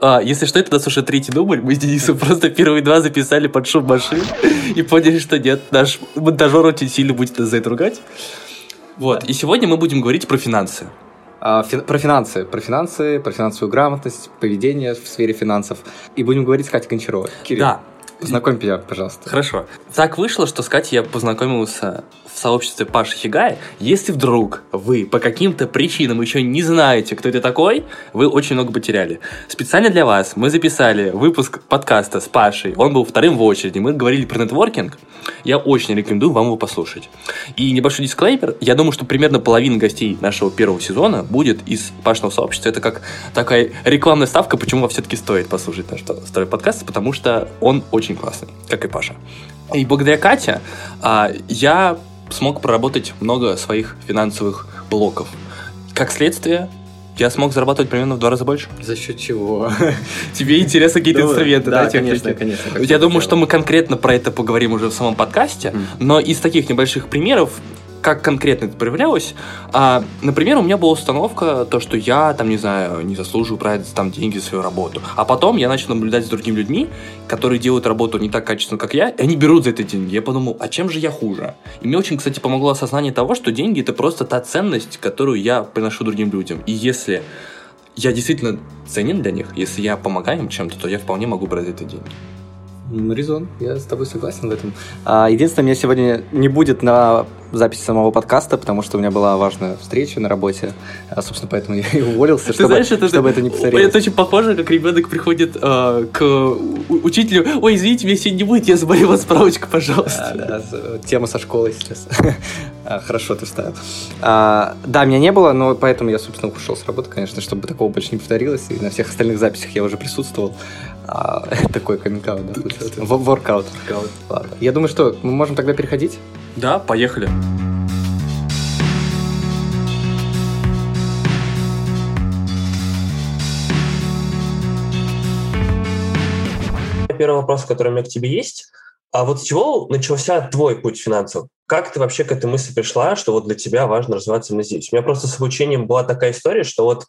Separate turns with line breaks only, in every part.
А, если что, это у нас уже третий дубль. Мы с Денисом просто первые два записали под шум машин и поняли, что нет, наш монтажер очень сильно будет нас за это ругать. Вот, и сегодня мы будем говорить про финансы.
А, фи- про финансы, про финансы, про финансовую грамотность, поведение в сфере финансов. И будем говорить с Катей Гончаровой. Кирилл,
Да,
познакомь меня, пожалуйста.
Хорошо. Так вышло, что с Катей я познакомился в сообществе Паши Хигая. Если вдруг вы по каким-то причинам еще не знаете, кто это такой, вы очень много потеряли. Специально для вас мы записали выпуск подкаста с Пашей. Он был вторым в очереди. Мы говорили про нетворкинг. Я очень рекомендую вам его послушать. И небольшой дисклеймер. Я думаю, что примерно половина гостей нашего первого сезона будет из Пашного сообщества. Это как такая рекламная ставка, почему вам все-таки стоит послушать наш второй подкаст, потому что он очень классный, как и Паша. И благодаря Кате а, я смог проработать много своих финансовых блоков. Как следствие, я смог зарабатывать примерно в два раза больше.
За счет чего?
Тебе интересны какие-то инструменты, да,
Да, конечно, конечно.
Я думаю, что мы конкретно про это поговорим уже в самом подкасте, но из таких небольших примеров, как конкретно это проявлялось, а, например, у меня была установка, то, что я, там, не знаю, не заслуживаю брать там деньги за свою работу. А потом я начал наблюдать за другими людьми, которые делают работу не так качественно, как я, и они берут за это деньги. Я подумал, а чем же я хуже? И мне очень, кстати, помогло осознание того, что деньги это просто та ценность, которую я приношу другим людям. И если я действительно ценен для них, если я помогаю им чем-то, то я вполне могу брать за это деньги.
Резон, я с тобой согласен в этом. А, единственное, меня сегодня не будет на записи самого подкаста, потому что у меня была важная встреча на работе. А, собственно, поэтому я и уволился,
Ты
чтобы,
знаешь, это,
чтобы это не повторилось.
Это очень похоже, как ребенок приходит э, к учителю. Ой, извините, меня сегодня не будет, я заболел, вот справочка, пожалуйста.
Да, да, с- тема со школой сейчас. А, Хорошо ты вставил. А, Да, меня не было, но поэтому я, собственно, ушел с работы, конечно, чтобы такого больше не повторилось. И на всех остальных записях я уже присутствовал. А, Такой каминг да, получился. В- Воркаут. Ладно. Я думаю, что мы можем тогда переходить.
Да, поехали.
Первый вопрос, который у меня к тебе есть. А вот с чего начался твой путь финансов? Как ты вообще к этой мысли пришла, что вот для тебя важно развиваться именно здесь? У меня просто с обучением была такая история, что вот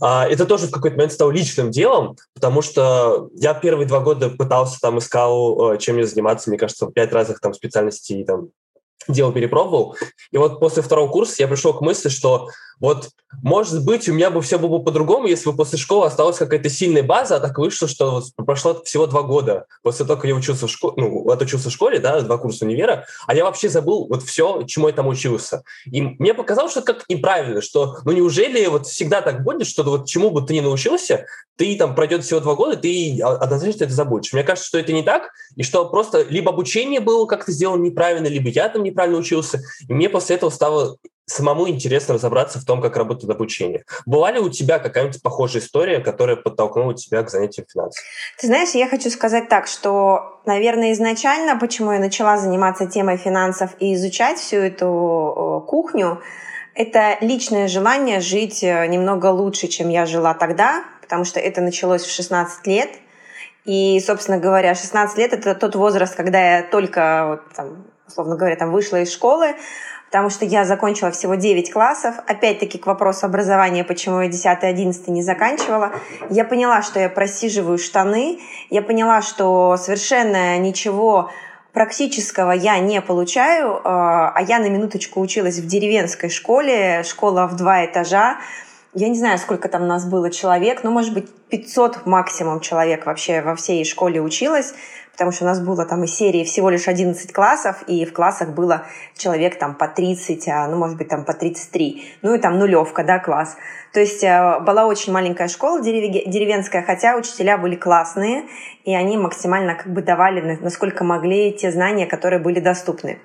а, это тоже в какой-то момент стало личным делом, потому что я первые два года пытался там искал, э, чем мне заниматься, мне кажется, пять разных там специальностей там дело перепробовал. И вот после второго курса я пришел к мысли, что вот, может быть, у меня бы все было бы по-другому, если бы после школы осталась какая-то сильная база, а так вышло, что прошло всего два года после того, как я учился в школе, ну, отучился в школе, да, два курса универа, а я вообще забыл вот все, чему я там учился. И мне показалось, что это как-то неправильно, что, ну, неужели вот всегда так будет, что вот чему бы ты ни научился, ты там пройдет всего два года, ты однозначно это забудешь. Мне кажется, что это не так, и что просто либо обучение было как-то сделано неправильно, либо я там неправильно учился, и мне после этого стало самому интересно разобраться в том, как работает обучение. Была ли у тебя какая-нибудь похожая история, которая подтолкнула тебя к занятиям финансов?
Ты знаешь, я хочу сказать так, что, наверное, изначально, почему я начала заниматься темой финансов и изучать всю эту кухню, это личное желание жить э, немного лучше, чем я жила тогда, потому что это началось в 16 лет. И, собственно говоря, 16 лет — это тот возраст, когда я только, вот, там, условно говоря, там, вышла из школы, потому что я закончила всего 9 классов. Опять-таки к вопросу образования, почему я 10-11 не заканчивала. Я поняла, что я просиживаю штаны, я поняла, что совершенно ничего практического я не получаю, а я на минуточку училась в деревенской школе, школа в два этажа, я не знаю, сколько там нас было человек, но, может быть, 500 максимум человек вообще во всей школе училась, потому что у нас было там из серии всего лишь 11 классов, и в классах было человек там по 30, а, ну, может быть, там по 33. Ну, и там нулевка, да, класс. То есть э, была очень маленькая школа деревенская, хотя учителя были классные, и они максимально как бы давали, насколько могли, те знания, которые были доступны.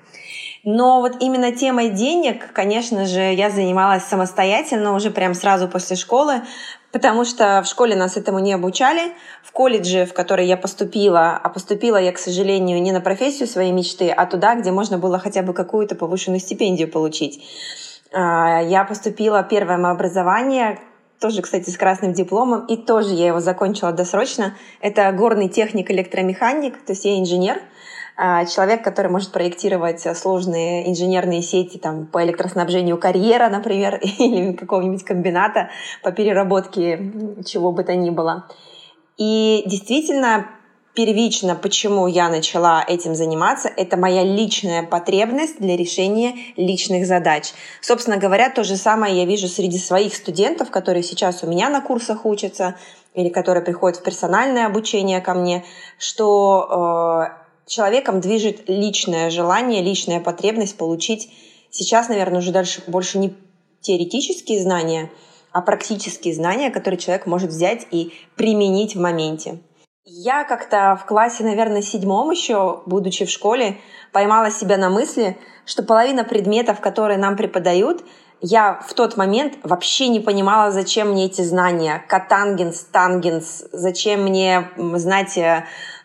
Но вот именно темой денег, конечно же, я занималась самостоятельно уже прям сразу после школы, потому что в школе нас этому не обучали. В колледже, в который я поступила, а поступила я, к сожалению, не на профессию своей мечты, а туда, где можно было хотя бы какую-то повышенную стипендию получить. Я поступила первое мое образование, тоже, кстати, с красным дипломом, и тоже я его закончила досрочно. Это горный техник-электромеханик, то есть я инженер, человек, который может проектировать сложные инженерные сети там, по электроснабжению карьера, например, или какого-нибудь комбината по переработке чего бы то ни было. И действительно, первично, почему я начала этим заниматься, это моя личная потребность для решения личных задач. Собственно говоря, то же самое я вижу среди своих студентов, которые сейчас у меня на курсах учатся или которые приходят в персональное обучение ко мне, что э, человеком движет личное желание, личная потребность получить сейчас, наверное, уже дальше больше не теоретические знания, а практические знания, которые человек может взять и применить в моменте. Я как-то в классе, наверное, седьмом еще, будучи в школе, поймала себя на мысли, что половина предметов, которые нам преподают, я в тот момент вообще не понимала, зачем мне эти знания. Катангенс, тангенс, зачем мне знать,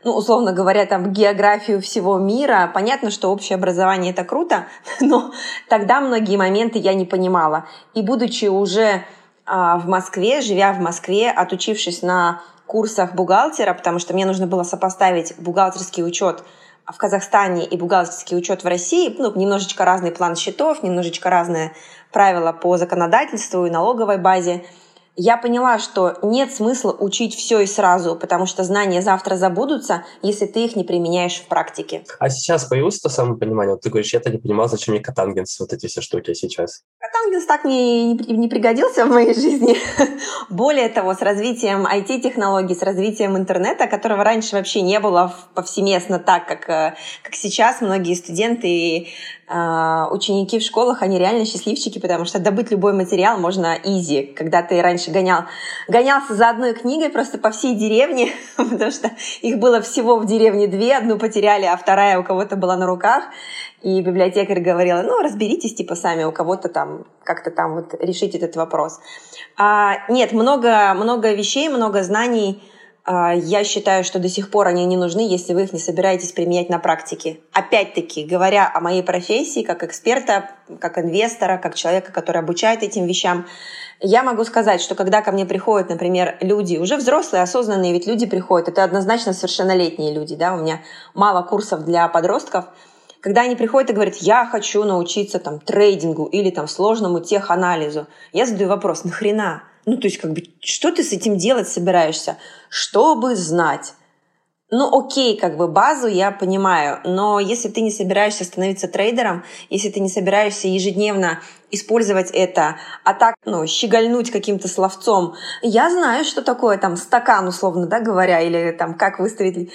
ну, условно говоря, там, географию всего мира. Понятно, что общее образование — это круто, но тогда многие моменты я не понимала. И будучи уже а, в Москве, живя в Москве, отучившись на курсах бухгалтера, потому что мне нужно было сопоставить бухгалтерский учет в Казахстане и бухгалтерский учет в России, ну, немножечко разный план счетов, немножечко разные правила по законодательству и налоговой базе – я поняла, что нет смысла учить все и сразу, потому что знания завтра забудутся, если ты их не применяешь в практике.
А сейчас появилось то самое понимание? Вот ты говоришь, я-то не понимал, зачем мне катангенс, вот эти все штуки сейчас.
Катангенс так не, не, не пригодился в моей жизни. Более того, с развитием IT-технологий, с развитием интернета, которого раньше вообще не было повсеместно так, как, э, как сейчас, многие студенты а, ученики в школах, они реально счастливчики, потому что добыть любой материал можно изи. Когда ты раньше гонял, гонялся за одной книгой просто по всей деревне, потому что их было всего в деревне две, одну потеряли, а вторая у кого-то была на руках. И библиотекарь говорила, ну, разберитесь типа сами, у кого-то там, как-то там вот решить этот вопрос. А, нет, много, много вещей, много знаний, а, я считаю, что до сих пор они не нужны, если вы их не собираетесь применять на практике. Опять-таки, говоря о моей профессии, как эксперта, как инвестора, как человека, который обучает этим вещам, я могу сказать, что когда ко мне приходят, например, люди, уже взрослые, осознанные, ведь люди приходят, это однозначно совершеннолетние люди, да, у меня мало курсов для подростков, когда они приходят и говорят, я хочу научиться там трейдингу или там сложному теханализу, я задаю вопрос, нахрена? Ну, то есть, как бы, что ты с этим делать собираешься? Чтобы знать. Ну, окей, как бы базу я понимаю, но если ты не собираешься становиться трейдером, если ты не собираешься ежедневно использовать это, а так, ну, щегольнуть каким-то словцом, я знаю, что такое там стакан, условно, да, говоря, или там как выставить.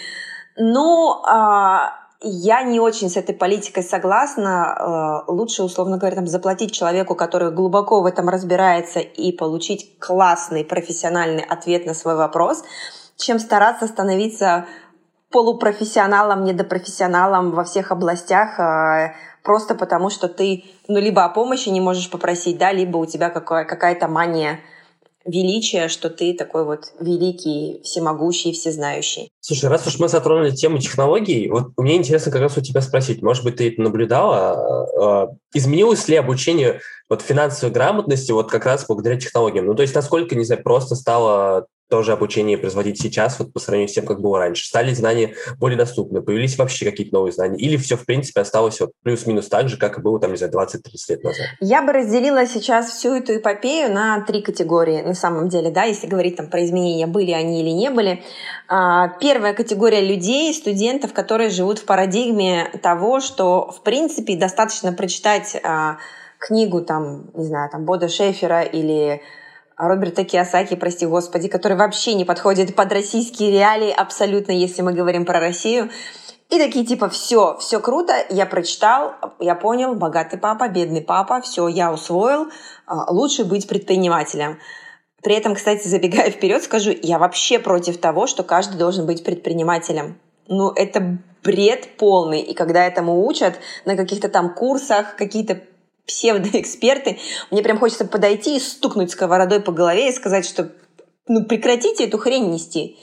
Ну, а, я не очень с этой политикой согласна. Э, лучше, условно говоря, там, заплатить человеку, который глубоко в этом разбирается, и получить классный профессиональный ответ на свой вопрос, чем стараться становиться полупрофессионалом, недопрофессионалом во всех областях, э, просто потому что ты ну, либо о помощи не можешь попросить, да, либо у тебя какая-то мания величие, что ты такой вот великий, всемогущий, всезнающий.
Слушай, раз уж мы затронули тему технологий, вот мне интересно как раз у тебя спросить, может быть, ты это наблюдала, а, изменилось ли обучение вот финансовой грамотности вот как раз благодаря технологиям? Ну, то есть насколько, не знаю, просто стало тоже обучение производить сейчас, вот по сравнению с тем, как было раньше? Стали знания более доступны? Появились вообще какие-то новые знания? Или все, в принципе, осталось вот плюс-минус так же, как и было, там, не знаю, 20-30 лет назад?
Я бы разделила сейчас всю эту эпопею на три категории, на самом деле, да, если говорить там про изменения, были они или не были. А, первая категория людей, студентов, которые живут в парадигме того, что, в принципе, достаточно прочитать а, книгу, там, не знаю, там, Бода Шефера или Роберта Киосаки, прости господи, который вообще не подходит под российские реалии абсолютно, если мы говорим про Россию. И такие типа, все, все круто, я прочитал, я понял, богатый папа, бедный папа, все, я усвоил, а, лучше быть предпринимателем. При этом, кстати, забегая вперед, скажу, я вообще против того, что каждый должен быть предпринимателем. Ну, это бред полный. И когда этому учат на каких-то там курсах, какие-то псевдоэксперты, мне прям хочется подойти и стукнуть сковородой по голове и сказать, что ну прекратите эту хрень нести.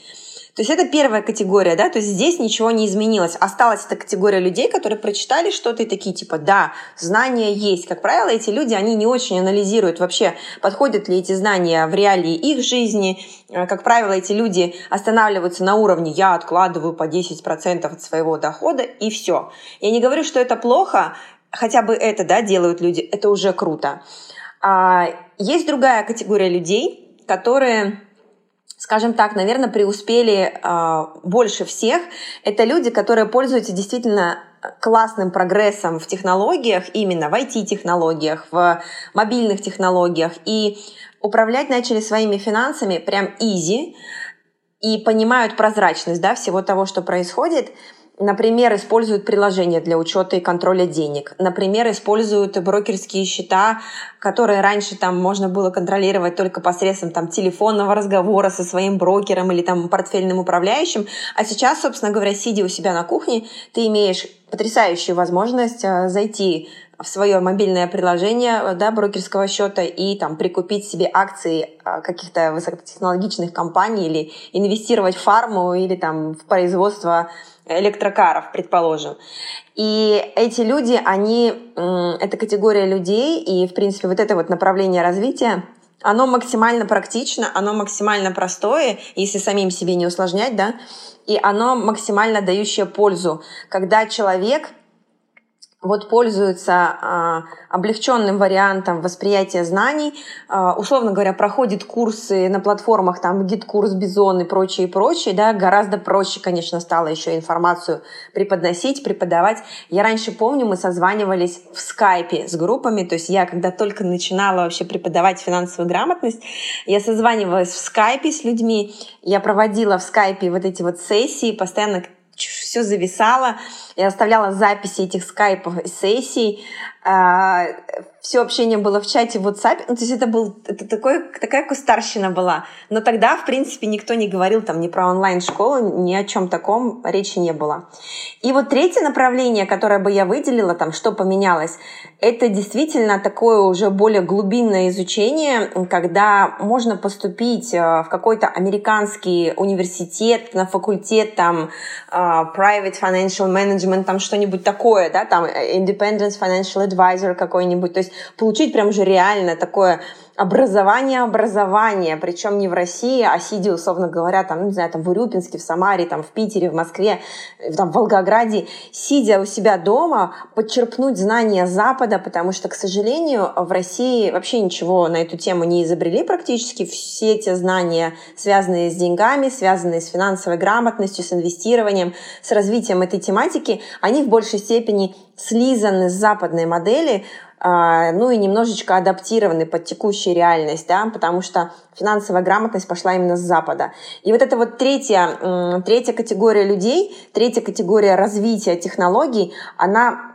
То есть это первая категория, да, то есть здесь ничего не изменилось. Осталась эта категория людей, которые прочитали что-то и такие типа, да, знания есть. Как правило, эти люди, они не очень анализируют вообще, подходят ли эти знания в реалии их жизни. Э, как правило, эти люди останавливаются на уровне «я откладываю по 10% от своего дохода» и все. Я не говорю, что это плохо, хотя бы это, да, делают люди, это уже круто. А, есть другая категория людей, которые скажем так, наверное, преуспели э, больше всех, это люди, которые пользуются действительно классным прогрессом в технологиях, именно в IT-технологиях, в мобильных технологиях, и управлять начали своими финансами прям easy, и понимают прозрачность да, всего того, что происходит – Например, используют приложения для учета и контроля денег. Например, используют брокерские счета, которые раньше там можно было контролировать только посредством там, телефонного разговора со своим брокером или там портфельным управляющим. А сейчас, собственно говоря, сидя у себя на кухне, ты имеешь потрясающую возможность э, зайти в свое мобильное приложение да, брокерского счета и там прикупить себе акции э, каких-то высокотехнологичных компаний или инвестировать в фарму или там в производство электрокаров, предположим. И эти люди, они, это категория людей, и, в принципе, вот это вот направление развития, оно максимально практично, оно максимально простое, если самим себе не усложнять, да, и оно максимально дающее пользу, когда человек вот пользуется а, облегченным вариантом восприятия знаний, а, условно говоря, проходит курсы на платформах, там, GetCourse, Bizon и прочее, и прочее, да, гораздо проще, конечно, стало еще информацию преподносить, преподавать. Я раньше помню, мы созванивались в скайпе с группами, то есть я, когда только начинала вообще преподавать финансовую грамотность, я созванивалась в скайпе с людьми, я проводила в скайпе вот эти вот сессии, постоянно все зависало. Я оставляла записи этих скайпов сессий. А, все общение было в чате в WhatsApp. Ну, то есть это, был, это такой, такая кустарщина была. Но тогда, в принципе, никто не говорил там ни про онлайн-школу, ни о чем таком речи не было. И вот третье направление, которое бы я выделила, там, что поменялось, это действительно такое уже более глубинное изучение, когда можно поступить э, в какой-то американский университет, на факультет там э, private financial management, там что-нибудь такое, да, там э, independent financial advisor какой-нибудь. То есть получить прям же реально такое образование образование, причем не в России, а сидя, условно говоря, там, ну, не знаю, там в Урюпинске, в Самаре, там, в Питере, в Москве, там, в Волгограде, сидя у себя дома, подчерпнуть знания Запада, потому что, к сожалению, в России вообще ничего на эту тему не изобрели практически. Все эти знания, связанные с деньгами, связанные с финансовой грамотностью, с инвестированием, с развитием этой тематики, они в большей степени слизаны с западной модели, ну и немножечко адаптированы под текущую реальность, да, потому что финансовая грамотность пошла именно с Запада. И вот эта вот третья, третья категория людей, третья категория развития технологий, она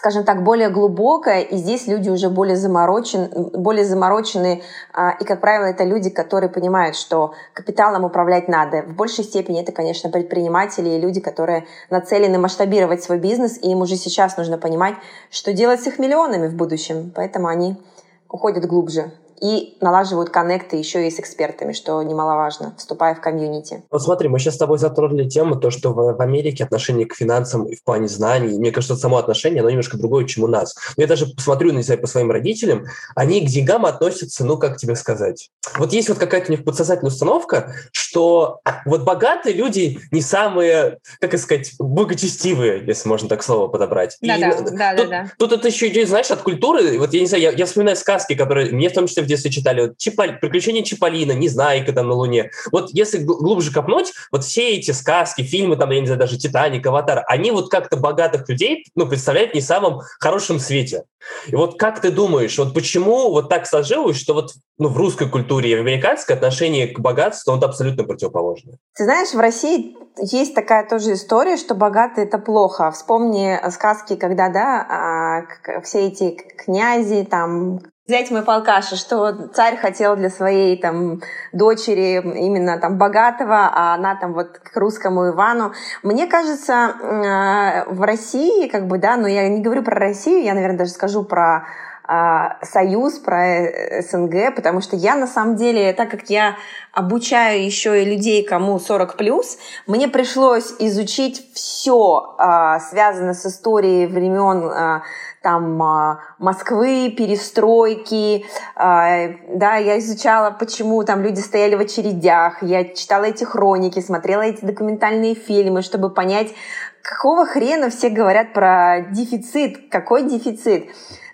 скажем так, более глубокая, и здесь люди уже более, заморочен, более заморочены, а, и, как правило, это люди, которые понимают, что капиталом управлять надо. В большей степени это, конечно, предприниматели и люди, которые нацелены масштабировать свой бизнес, и им уже сейчас нужно понимать, что делать с их миллионами в будущем, поэтому они уходят глубже и налаживают коннекты еще и с экспертами, что немаловажно, вступая в комьюнити.
Вот смотри, мы сейчас с тобой затронули тему, то, что в, Америке отношение к финансам и в плане знаний, мне кажется, само отношение, оно немножко другое, чем у нас. Но я даже посмотрю, не знаю, по своим родителям, они к деньгам относятся, ну, как тебе сказать, вот есть вот какая-то у них подсознательная установка, что вот богатые люди не самые, как сказать, благочестивые, если можно так слово подобрать.
Да, и, да, да,
тут,
да, да.
Тут это еще идет, знаешь, от культуры. Вот я не знаю, я, я вспоминаю сказки, которые мне в том числе в детстве читали. Вот, Чипа, «Приключения Чиполлина», «Незнайка» там на Луне. Вот если глубже копнуть, вот все эти сказки, фильмы, там, я не знаю, даже «Титаник», «Аватар», они вот как-то богатых людей, ну, представляют не в самом хорошем свете. И вот как ты думаешь, вот почему вот так сложилось, что вот ну, в русской культуре и в американской отношение к богатству, он абсолютно противоположное?
Ты знаешь, в России есть такая тоже история, что богатые это плохо. Вспомни сказки, когда, да, а, все эти князи, там, взять мой полкаша, что царь хотел для своей там дочери именно там богатого, а она там вот к русскому Ивану. Мне кажется, э, в России, как бы, да, но я не говорю про Россию, я, наверное, даже скажу про Союз, про э, СНГ, потому что я на самом деле, так как я обучаю еще и людей, кому 40 плюс, мне пришлось изучить все, а, связанное с историей времен там а, Москвы, перестройки, а, да, я изучала, почему там люди стояли в очередях, я читала эти хроники, смотрела эти документальные фильмы, чтобы понять, какого хрена все говорят про дефицит, какой дефицит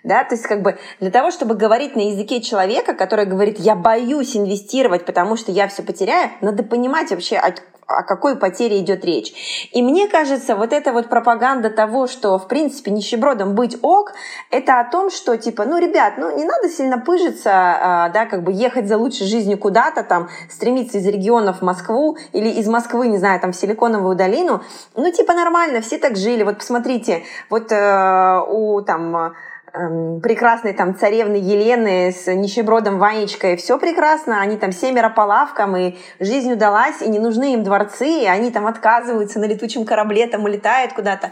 да, то есть как бы для того, чтобы говорить на языке человека, который говорит, я боюсь инвестировать, потому что я все потеряю, надо понимать вообще, о, о какой потере идет речь. И мне кажется, вот эта вот пропаганда того, что, в принципе, нищебродом быть ок, это о том, что, типа, ну, ребят, ну, не надо сильно пыжиться, а, да, как бы ехать за лучшей жизнью куда-то, там, стремиться из регионов в Москву или из Москвы, не знаю, там, в Силиконовую долину. Ну, типа, нормально, все так жили. Вот посмотрите, вот э, у, там, Эм, прекрасной там царевны Елены с нищебродом Ванечкой, все прекрасно, они там семеро по лавкам, и жизнь удалась, и не нужны им дворцы, и они там отказываются на летучем корабле, там улетают куда-то.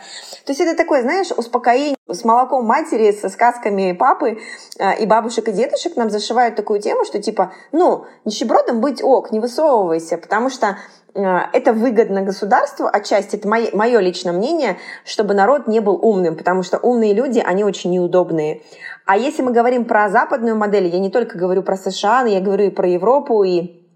То есть это такое, знаешь, успокоение с молоком матери, со сказками папы э, и бабушек и дедушек нам зашивают такую тему, что типа, ну, нищебродом быть ок, не высовывайся, потому что а, это выгодно государству, отчасти это мое, мое личное мнение, чтобы народ не был умным, потому что умные люди, они очень неудобные. А если мы говорим про западную модель, я не только говорю про США, но я говорю и про Европу, и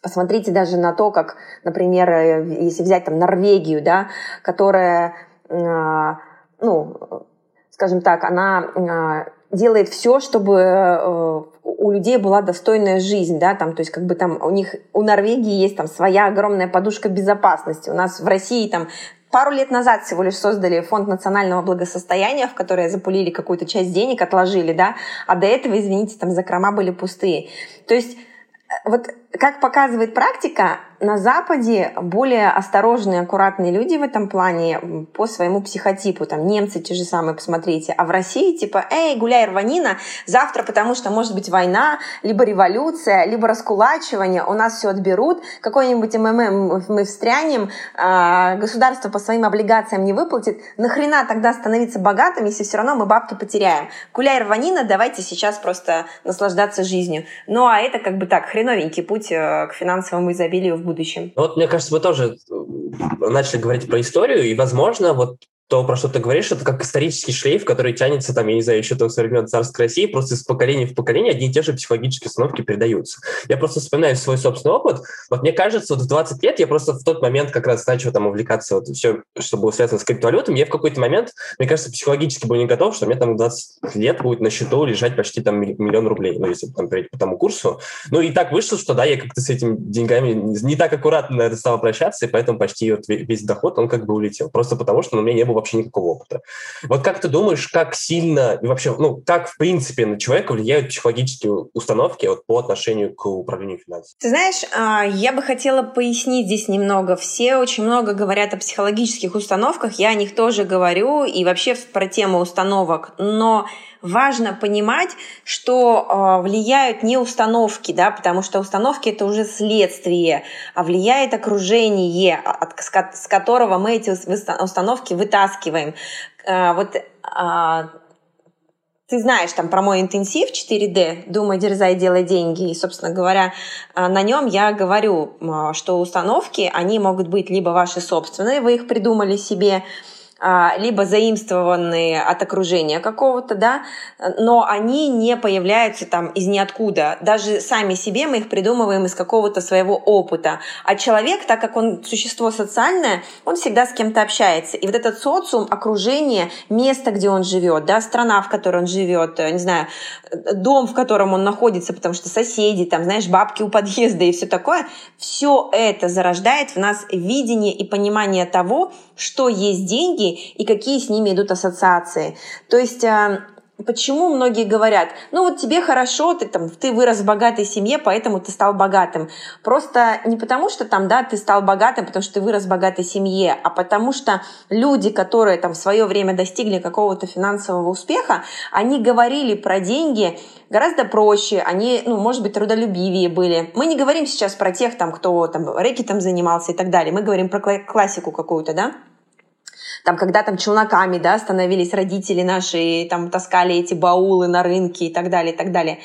посмотрите даже на то, как, например, э, если взять там Норвегию, да, которая, ну, скажем так, она а, делает все, чтобы э, у людей была достойная жизнь, да, там, то есть как бы там у них, у Норвегии есть там своя огромная подушка безопасности, у нас в России там пару лет назад всего лишь создали фонд национального благосостояния, в который запулили какую-то часть денег, отложили, да, а до этого, извините, там закрома были пустые. То есть э, вот как показывает практика, на Западе более осторожные, аккуратные люди в этом плане по своему психотипу. Там немцы те же самые, посмотрите. А в России типа, эй, гуляй, рванина, завтра, потому что может быть война, либо революция, либо раскулачивание, у нас все отберут, какой-нибудь МММ мы встрянем, а, государство по своим облигациям не выплатит. Нахрена тогда становиться богатым, если все равно мы бабки потеряем? Гуляй, рванина, давайте сейчас просто наслаждаться жизнью. Ну а это как бы так, хреновенький путь э, к финансовому изобилию в будущем будущем.
Вот, мне кажется, мы тоже э, начали говорить про историю, и, возможно, вот то, про что ты говоришь, это как исторический шлейф, который тянется, там, я не знаю, еще там, со времен царской России, просто из поколения в поколение одни и те же психологические установки передаются. Я просто вспоминаю свой собственный опыт. Вот мне кажется, вот в 20 лет я просто в тот момент как раз начал там увлекаться вот все, что было связано с криптовалютами. Я в какой-то момент, мне кажется, психологически был не готов, что меня там 20 лет будет на счету лежать почти там миллион рублей, ну, если там по тому курсу. Ну, и так вышло, что, да, я как-то с этими деньгами не так аккуратно на это стал обращаться, и поэтому почти вот весь доход, он как бы улетел. Просто потому, что у меня не было вообще никакого опыта. Вот как ты думаешь, как сильно и вообще, ну, как в принципе на человека влияют психологические установки вот, по отношению к управлению финансами?
Ты знаешь, а, я бы хотела пояснить здесь немного. Все очень много говорят о психологических установках, я о них тоже говорю, и вообще про тему установок, но важно понимать, что э, влияют не установки, да, потому что установки это уже следствие, а влияет окружение, от, с которого мы эти установки вытаскиваем. Э, вот ты знаешь там про мой интенсив 4D, думай, дерзай, делай деньги. И, собственно говоря, на нем я говорю, что установки, они могут быть либо ваши собственные, вы их придумали себе, а, либо заимствованные от окружения какого-то, да, но они не появляются там из ниоткуда. Даже сами себе мы их придумываем из какого-то своего опыта. А человек, так как он существо социальное, он всегда с кем-то общается. И вот этот социум, окружение, место, где он живет, да, страна, в которой он живет, не знаю, дом, в котором он находится, потому что соседи, там, знаешь, бабки у подъезда и все такое, все это зарождает в нас видение и понимание того, что есть деньги и какие с ними идут ассоциации. То есть а, Почему многие говорят, ну вот тебе хорошо, ты там, ты вырос в богатой семье, поэтому ты стал богатым. Просто не потому, что там, да, ты стал богатым, потому что ты вырос в богатой семье, а потому что люди, которые там в свое время достигли какого-то финансового успеха, они говорили про деньги гораздо проще, они, ну, может быть, трудолюбивее были. Мы не говорим сейчас про тех, там, кто там рэкетом занимался и так далее, мы говорим про классику какую-то, да? Там, когда там челноками, да, становились родители наши, там, таскали эти баулы на рынке и так далее, и так далее.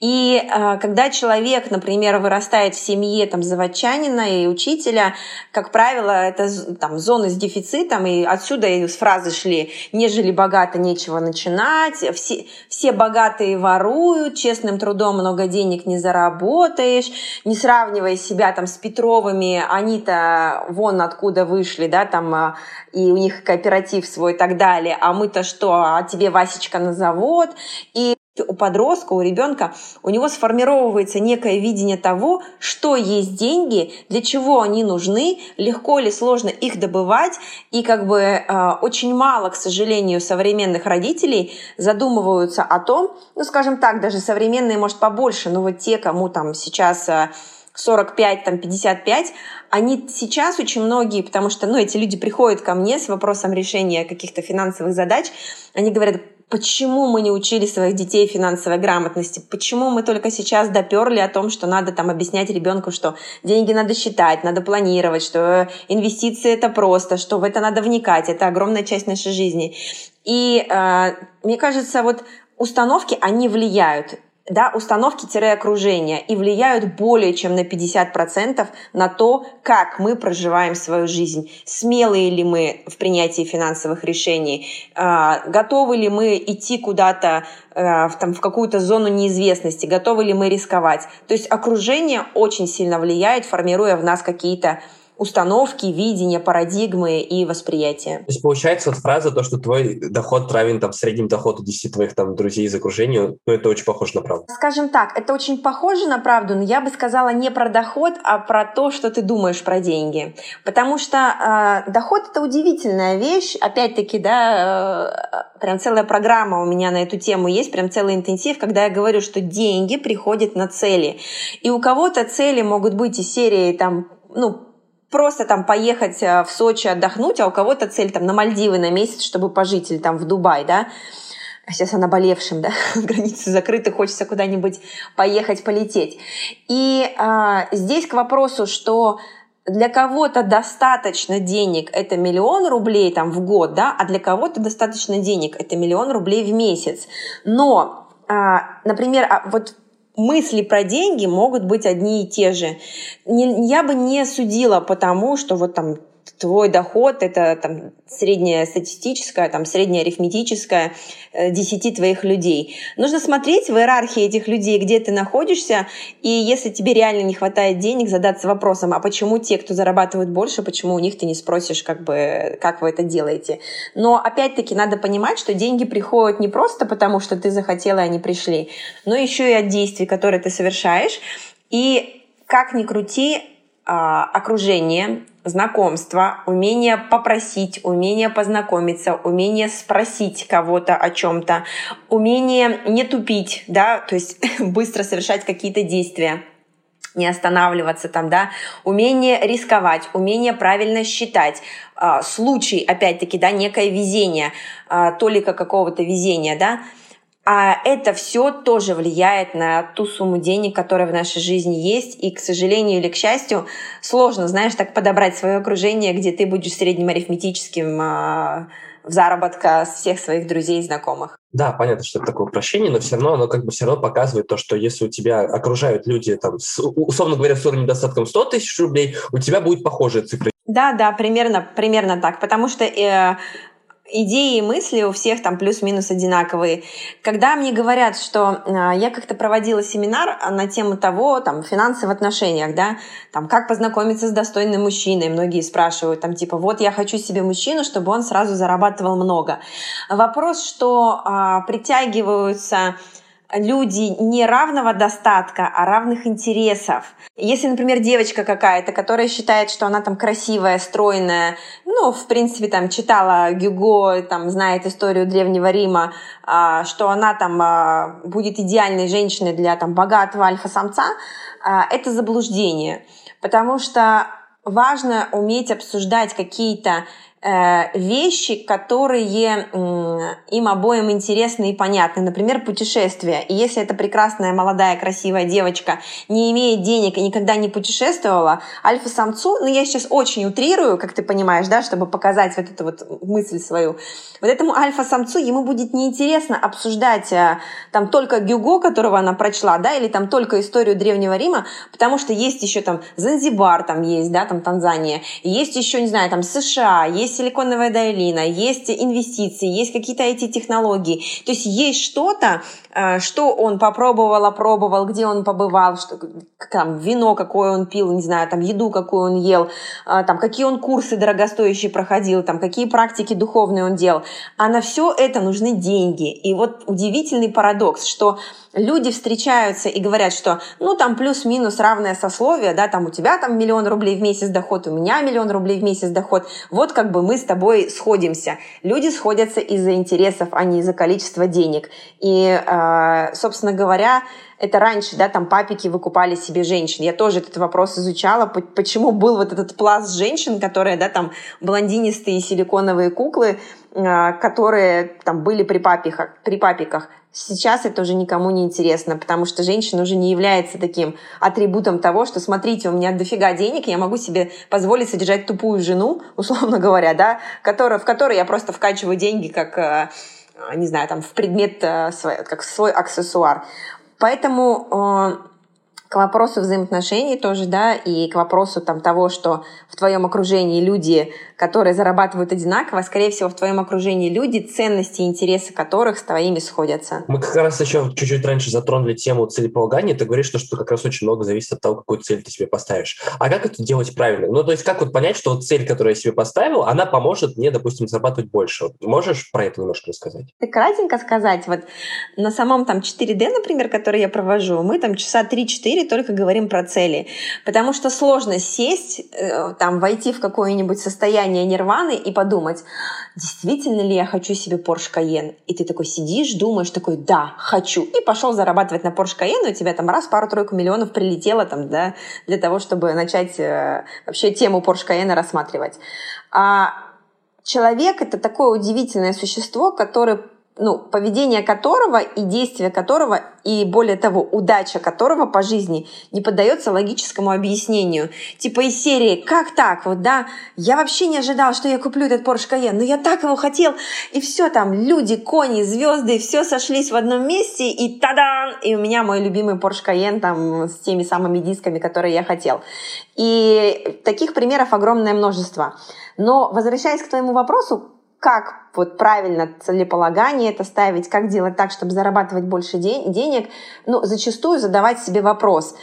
И э, когда человек, например, вырастает в семье там заводчанина и учителя, как правило, это там зоны с дефицитом, и отсюда и фразы шли «нежели богато, нечего начинать», все, все богатые воруют, честным трудом много денег не заработаешь, не сравнивая себя там с Петровыми, они-то вон откуда вышли, да, там, а, и у них кооператив свой и так далее, а мы-то что, а тебе Васечка на завод, и у подростка, у ребенка, у него сформировывается некое видение того, что есть деньги, для чего они нужны, легко или сложно их добывать. И как бы э, очень мало, к сожалению, современных родителей задумываются о том, ну, скажем так, даже современные, может, побольше, но вот те, кому там сейчас... Э, 45, там, 55, они сейчас очень многие, потому что, ну, эти люди приходят ко мне с вопросом решения каких-то финансовых задач, они говорят, почему мы не учили своих детей финансовой грамотности, почему мы только сейчас доперли о том, что надо там объяснять ребенку, что деньги надо считать, надо планировать, что инвестиции это просто, что в это надо вникать, это огромная часть нашей жизни. И э, мне кажется, вот установки, они влияют да, установки-окружения и влияют более чем на 50% на то, как мы проживаем свою жизнь. Смелые ли мы в принятии финансовых решений? А, готовы ли мы идти куда-то а, в, там, в какую-то зону неизвестности? Готовы ли мы рисковать? То есть окружение очень сильно влияет, формируя в нас какие-то установки, видения, парадигмы и восприятия.
То есть получается вот фраза, то, что твой доход равен там среднему доходу 10 твоих там друзей из окружения, ну это очень похоже на правду.
Скажем так, это очень похоже на правду, но я бы сказала не про доход, а про то, что ты думаешь про деньги. Потому что э, доход это удивительная вещь, опять-таки, да, э, прям целая программа у меня на эту тему есть, прям целый интенсив, когда я говорю, что деньги приходят на цели. И у кого-то цели могут быть из серии там, ну, просто там поехать э, в Сочи отдохнуть, а у кого-то цель там на Мальдивы на месяц, чтобы пожить, или там в Дубай, да, а сейчас о наболевшем, да, границы закрыты, хочется куда-нибудь поехать, полететь. И а, здесь к вопросу, что для кого-то достаточно денег это миллион рублей там в год, да, а для кого-то достаточно денег это миллион рублей в месяц. Но, а, например, а вот мысли про деньги могут быть одни и те же. Не, я бы не судила потому, что вот там твой доход это там средняя статистическая, там средняя арифметическая э, десяти твоих людей. Нужно смотреть в иерархии этих людей, где ты находишься, и если тебе реально не хватает денег, задаться вопросом, а почему те, кто зарабатывают больше, почему у них ты не спросишь, как бы, как вы это делаете. Но опять-таки надо понимать, что деньги приходят не просто потому, что ты захотела, и они пришли, но еще и от действий, которые ты совершаешь. И как ни крути, а, окружение, знакомство, умение попросить, умение познакомиться, умение спросить кого-то о чем-то, умение не тупить, да, то есть быстро совершать какие-то действия не останавливаться там, да, умение рисковать, умение правильно считать, а, случай, опять-таки, да, некое везение, а, толика какого-то везения, да, а это все тоже влияет на ту сумму денег, которая в нашей жизни есть. И, к сожалению или к счастью, сложно, знаешь, так подобрать свое окружение, где ты будешь средним арифметическим в заработка всех своих друзей и знакомых.
Да, понятно, что это такое упрощение, но все равно оно как бы все равно показывает то, что если у тебя окружают люди, там, с, условно говоря, с уровнем недостатком 100 тысяч рублей, у тебя будет похожая цифра.
Да, да, примерно, примерно так, потому что э, идеи и мысли у всех там плюс-минус одинаковые. Когда мне говорят, что э, я как-то проводила семинар на тему того, там, финансы в отношениях, да, там, как познакомиться с достойным мужчиной, многие спрашивают, там, типа, вот я хочу себе мужчину, чтобы он сразу зарабатывал много. Вопрос, что э, притягиваются люди не равного достатка, а равных интересов. Если, например, девочка какая-то, которая считает, что она там красивая, стройная, ну, в принципе, там читала Гюго, там знает историю Древнего Рима, а, что она там а, будет идеальной женщиной для там богатого альфа-самца, а, это заблуждение. Потому что важно уметь обсуждать какие-то вещи, которые им обоим интересны и понятны. Например, путешествия. И если эта прекрасная, молодая, красивая девочка не имеет денег и никогда не путешествовала, альфа-самцу, ну я сейчас очень утрирую, как ты понимаешь, да, чтобы показать вот эту вот мысль свою, вот этому альфа-самцу ему будет неинтересно обсуждать э, там только Гюго, которого она прочла, да, или там только историю Древнего Рима, потому что есть еще там Занзибар, там есть, да, там Танзания, есть еще, не знаю, там США, есть есть силиконовая долина, есть инвестиции, есть какие-то эти технологии. То есть есть что-то, э, что он попробовал, опробовал, где он побывал, что, там, вино какое он пил, не знаю, там, еду какую он ел, э, там, какие он курсы дорогостоящие проходил, там, какие практики духовные он делал. А на все это нужны деньги. И вот удивительный парадокс, что люди встречаются и говорят, что ну там плюс-минус равное сословие, да, там у тебя там миллион рублей в месяц доход, у меня миллион рублей в месяц доход, вот как бы мы с тобой сходимся. Люди сходятся из-за интересов, а не из-за количества денег. И, э, собственно говоря, это раньше, да, там папики выкупали себе женщин. Я тоже этот вопрос изучала, почему был вот этот пласт женщин, которые, да, там блондинистые силиконовые куклы, которые там были при папиках, при папиках. Сейчас это уже никому не интересно, потому что женщина уже не является таким атрибутом того, что, смотрите, у меня дофига денег, я могу себе позволить содержать тупую жену, условно говоря, да, которая, в которой я просто вкачиваю деньги как э, не знаю, там, в предмет, э, как свой аксессуар. Поэтому э, к вопросу взаимоотношений тоже, да, и к вопросу там того, что в твоем окружении люди, которые зарабатывают одинаково, скорее всего, в твоем окружении люди, ценности и интересы которых с твоими сходятся.
Мы как раз еще чуть-чуть раньше затронули тему целеполагания. Ты говоришь, что, что как раз очень много зависит от того, какую цель ты себе поставишь. А как это делать правильно? Ну, то есть как вот понять, что вот цель, которую я себе поставил, она поможет мне, допустим, зарабатывать больше? Можешь про это немножко рассказать?
Ты кратенько сказать, вот на самом там 4D, например, который я провожу, мы там часа 3-4 эфире только говорим про цели. Потому что сложно сесть, э, там, войти в какое-нибудь состояние нирваны и подумать, действительно ли я хочу себе Porsche Cayenne? И ты такой сидишь, думаешь, такой, да, хочу. И пошел зарабатывать на Porsche Cayenne, у тебя там раз пару-тройку миллионов прилетело там, да, для того, чтобы начать э, вообще тему Porsche Cayenne рассматривать. А человек — это такое удивительное существо, которое ну, поведение которого и действие которого, и более того, удача которого по жизни не поддается логическому объяснению. Типа из серии «Как так? Вот, да, я вообще не ожидал, что я куплю этот Porsche Cayenne, но я так его хотел». И все там, люди, кони, звезды, все сошлись в одном месте, и тадан! И у меня мой любимый Porsche Cayenne там с теми самыми дисками, которые я хотел. И таких примеров огромное множество. Но возвращаясь к твоему вопросу, как вот правильно целеполагание это ставить, как делать так, чтобы зарабатывать больше день, денег, ну, зачастую задавать себе вопрос,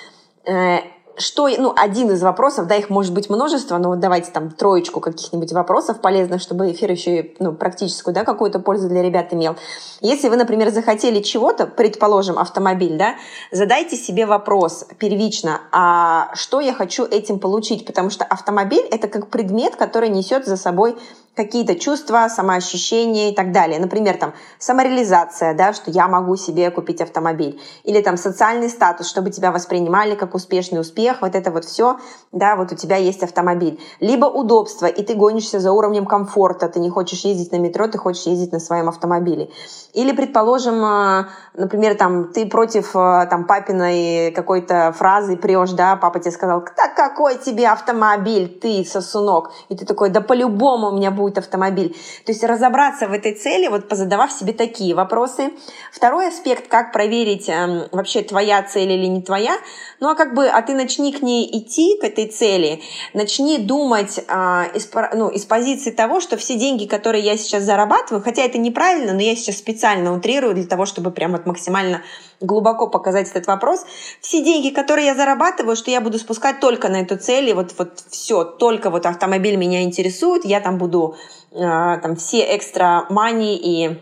э, что, ну, один из вопросов, да, их может быть множество, но вот давайте там троечку каких-нибудь вопросов полезных, чтобы эфир еще и, ну, практическую, да, какую-то пользу для ребят имел. Если вы, например, захотели чего-то, предположим, автомобиль, да, задайте себе вопрос первично, а что я хочу этим получить, потому что автомобиль — это как предмет, который несет за собой какие-то чувства, самоощущение и так далее. Например, там самореализация, да, что я могу себе купить автомобиль. Или там социальный статус, чтобы тебя воспринимали как успешный успех, вот это вот все, да, вот у тебя есть автомобиль. Либо удобство, и ты гонишься за уровнем комфорта, ты не хочешь ездить на метро, ты хочешь ездить на своем автомобиле. Или, предположим, э, например, там, ты против э, там, папиной какой-то фразы прешь, да, папа тебе сказал, да какой тебе автомобиль, ты сосунок. И ты такой, да по-любому у меня будет будет автомобиль. То есть разобраться в этой цели, вот позадавав себе такие вопросы. Второй аспект, как проверить, э, вообще твоя цель или не твоя. Ну а как бы, а ты начни к ней идти, к этой цели, начни думать э, из, ну, из позиции того, что все деньги, которые я сейчас зарабатываю, хотя это неправильно, но я сейчас специально утрирую для того, чтобы прям вот максимально глубоко показать этот вопрос. Все деньги, которые я зарабатываю, что я буду спускать только на эту цель, и вот, вот все, только вот автомобиль меня интересует, я там буду э, там все экстра мани и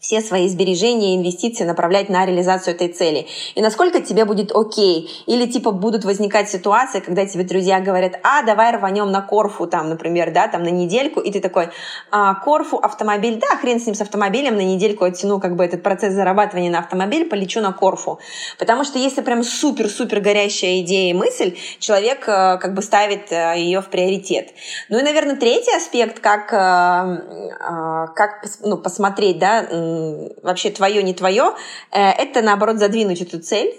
все свои сбережения и инвестиции направлять на реализацию этой цели. И насколько тебе будет окей. Или типа будут возникать ситуации, когда тебе друзья говорят, а, давай рванем на Корфу, там, например, да, там на недельку, и ты такой, а, Корфу, автомобиль, да, хрен с ним с автомобилем, на недельку оттяну как бы этот процесс зарабатывания на автомобиль, полечу на Корфу. Потому что если прям супер-супер горящая идея и мысль, человек э, как бы ставит э, ее в приоритет. Ну и, наверное, третий аспект, как, э, как ну, посмотреть, да, вообще твое, не твое, э, это наоборот задвинуть эту цель,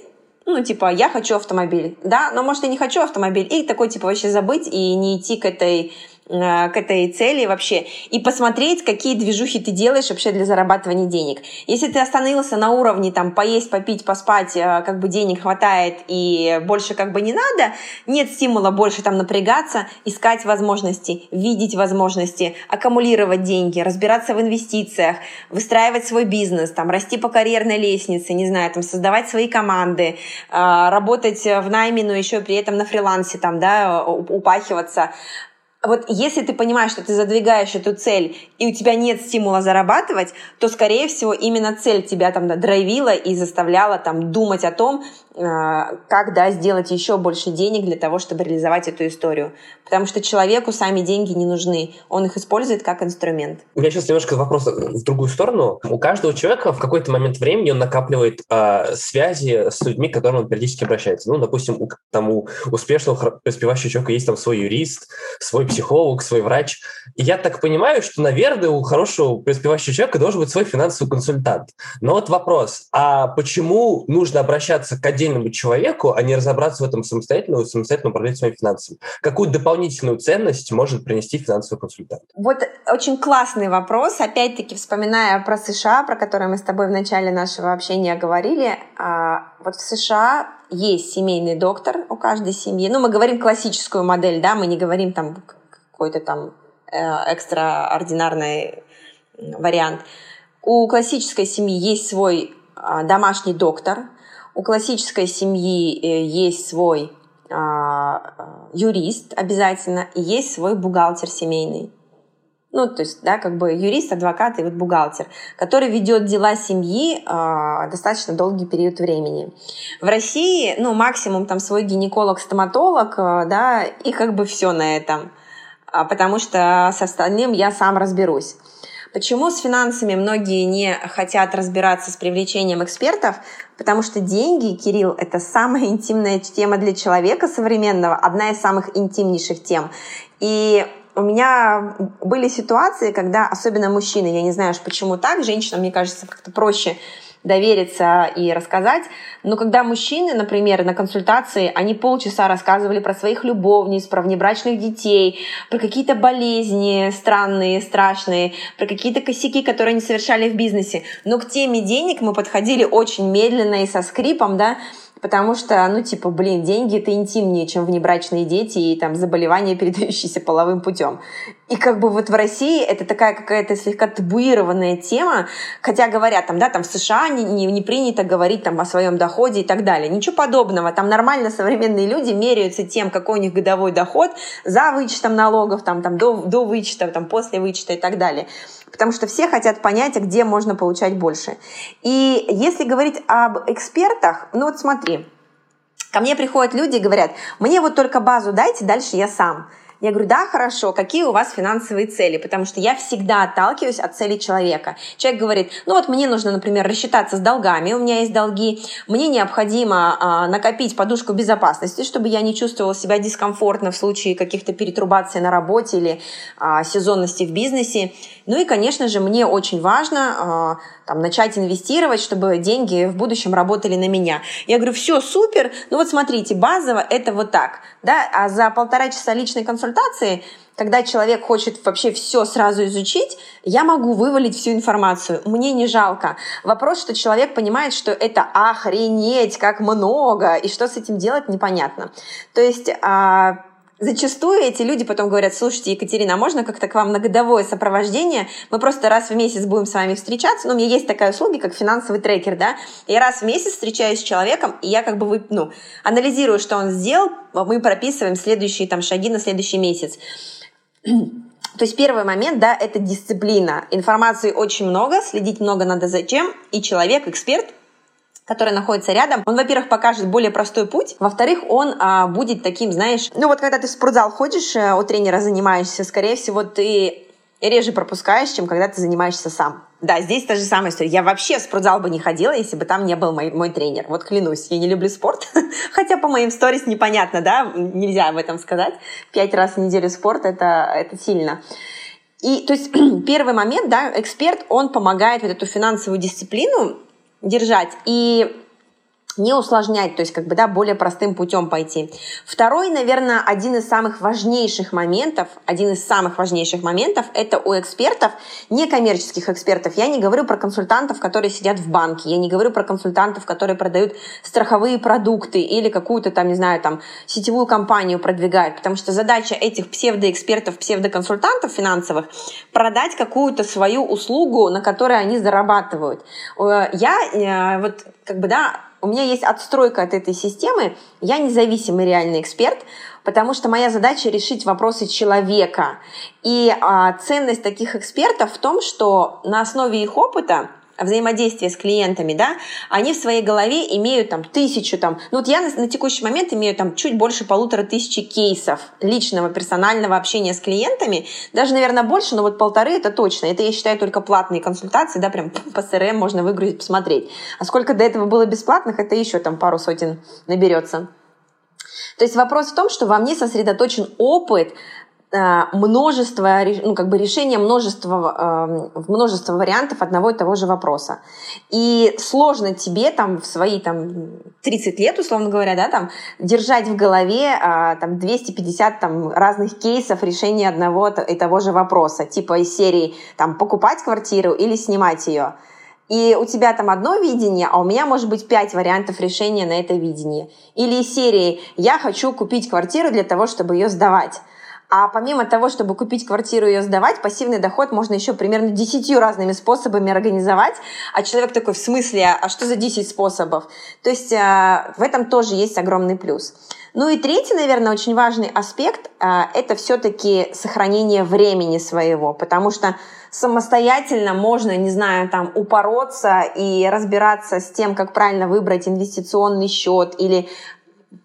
ну, типа, я хочу автомобиль, да, но, может, я не хочу автомобиль, и такой, типа, вообще забыть и не идти к этой к этой цели вообще и посмотреть, какие движухи ты делаешь вообще для зарабатывания денег. Если ты остановился на уровне там поесть, попить, поспать, э, как бы денег хватает и больше как бы не надо, нет стимула больше там напрягаться, искать возможности, видеть возможности, аккумулировать деньги, разбираться в инвестициях, выстраивать свой бизнес, там расти по карьерной лестнице, не знаю, там создавать свои команды, э, работать в найме, но еще при этом на фрилансе там, да, упахиваться, вот если ты понимаешь, что ты задвигаешь эту цель, и у тебя нет стимула зарабатывать, то, скорее всего, именно цель тебя там драйвила и заставляла там думать о том, как да, сделать еще больше денег для того, чтобы реализовать эту историю. Потому что человеку сами деньги не нужны, он их использует как инструмент.
У меня сейчас немножко вопрос в другую сторону. У каждого человека в какой-то момент времени он накапливает э, связи с людьми, к которым он периодически обращается. Ну, допустим, у, там, у успешного преуспевающего человека есть там свой юрист, свой психолог, свой врач. И я так понимаю, что, наверное, у хорошего преуспевающего человека должен быть свой финансовый консультант. Но вот вопрос, а почему нужно обращаться к отдельному отдельному человеку, а не разобраться в этом самостоятельно и самостоятельно управлять своими финансами. Какую дополнительную ценность может принести финансовый консультант?
Вот очень классный вопрос. Опять-таки, вспоминая про США, про которые мы с тобой в начале нашего общения говорили, а, вот в США есть семейный доктор у каждой семьи. Ну, мы говорим классическую модель, да, мы не говорим там какой-то там э, экстраординарный вариант. У классической семьи есть свой а, домашний доктор, у классической семьи э, есть свой а, юрист обязательно и есть свой бухгалтер семейный. Ну, то есть, да, как бы юрист, адвокат и вот бухгалтер, который ведет дела семьи э, достаточно долгий период времени. В России, ну, максимум там свой гинеколог-стоматолог, э, да, и как бы все на этом, потому что с остальным я сам разберусь. Почему с финансами многие не хотят разбираться с привлечением экспертов? Потому что деньги, Кирилл, это самая интимная тема для человека современного, одна из самых интимнейших тем. И у меня были ситуации, когда, особенно мужчины, я не знаю почему так, женщинам, мне кажется, как-то проще довериться и рассказать. Но когда мужчины, например, на консультации, они полчаса рассказывали про своих любовниц, про внебрачных детей, про какие-то болезни странные, страшные, про какие-то косяки, которые они совершали в бизнесе. Но к теме денег мы подходили очень медленно и со скрипом, да, Потому что, ну, типа, блин, деньги это интимнее, чем внебрачные дети и там заболевания, передающиеся половым путем. И как бы вот в России это такая какая-то слегка табуированная тема, хотя говорят там, да, там в США не, не, не принято говорить там о своем доходе и так далее. Ничего подобного. Там нормально современные люди меряются тем, какой у них годовой доход за вычетом налогов, там, там до, до вычета, там, после вычета и так далее потому что все хотят понять, где можно получать больше. И если говорить об экспертах, ну вот смотри, ко мне приходят люди и говорят, мне вот только базу дайте, дальше я сам. Я говорю, да, хорошо, какие у вас финансовые цели? Потому что я всегда отталкиваюсь от цели человека. Человек говорит, ну вот мне нужно, например, рассчитаться с долгами, у меня есть долги, мне необходимо а, накопить подушку безопасности, чтобы я не чувствовала себя дискомфортно в случае каких-то перетрубаций на работе или а, сезонности в бизнесе. Ну и, конечно же, мне очень важно а, там, начать инвестировать, чтобы деньги в будущем работали на меня. Я говорю, все, супер, ну вот смотрите, базово это вот так, да, а за полтора часа личной консультации когда человек хочет вообще все сразу изучить, я могу вывалить всю информацию. Мне не жалко. Вопрос, что человек понимает, что это охренеть, как много, и что с этим делать, непонятно. То есть а, Зачастую эти люди потом говорят, слушайте, Екатерина, а можно как-то к вам на годовое сопровождение? Мы просто раз в месяц будем с вами встречаться. Ну, у меня есть такая услуга, как финансовый трекер, да? Я раз в месяц встречаюсь с человеком, и я как бы, ну, анализирую, что он сделал, мы прописываем следующие там шаги на следующий месяц. То есть первый момент, да, это дисциплина. Информации очень много, следить много надо зачем, и человек, эксперт, который находится рядом, он, во-первых, покажет более простой путь, во-вторых, он а, будет таким, знаешь, ну вот когда ты в спортзал ходишь, а, у тренера занимаешься, скорее всего, ты реже пропускаешь, чем когда ты занимаешься сам. Да, здесь та же самая история. Я вообще в спортзал бы не ходила, если бы там не был мой, мой тренер. Вот клянусь, я не люблю спорт. Хотя по моим сторис непонятно, да, нельзя об этом сказать. Пять раз в неделю спорт это, это сильно. И то есть первый момент, да, эксперт, он помогает вот эту финансовую дисциплину держать. И не усложнять, то есть как бы, да, более простым путем пойти. Второй, наверное, один из самых важнейших моментов, один из самых важнейших моментов, это у экспертов, некоммерческих экспертов. Я не говорю про консультантов, которые сидят в банке, я не говорю про консультантов, которые продают страховые продукты или какую-то там, не знаю, там, сетевую компанию продвигают, потому что задача этих псевдоэкспертов, псевдоконсультантов финансовых продать какую-то свою услугу, на которой они зарабатывают. Э, я э, вот как бы, да, у меня есть отстройка от этой системы, я независимый реальный эксперт, потому что моя задача решить вопросы человека. И а, ценность таких экспертов в том, что на основе их опыта взаимодействия с клиентами, да, они в своей голове имеют там тысячу там, ну вот я на, на текущий момент имею там чуть больше полутора тысячи кейсов личного персонального общения с клиентами, даже, наверное, больше, но вот полторы это точно. Это я считаю только платные консультации, да, прям по СРМ можно выгрузить, посмотреть. А сколько до этого было бесплатных, это еще там пару сотен наберется. То есть вопрос в том, что во мне сосредоточен опыт множество, ну, как бы решение множества, э, множества вариантов одного и того же вопроса. И сложно тебе там в свои там 30 лет, условно говоря, да, там, держать в голове э, там 250 там, разных кейсов решения одного и того же вопроса, типа из серии там покупать квартиру или снимать ее. И у тебя там одно видение, а у меня может быть пять вариантов решения на это видение. Или из серии «Я хочу купить квартиру для того, чтобы ее сдавать». А помимо того, чтобы купить квартиру и ее сдавать, пассивный доход можно еще примерно десятью разными способами организовать. А человек такой, в смысле, а что за 10 способов? То есть э, в этом тоже есть огромный плюс. Ну и третий, наверное, очень важный аспект э, – это все-таки сохранение времени своего, потому что самостоятельно можно, не знаю, там упороться и разбираться с тем, как правильно выбрать инвестиционный счет или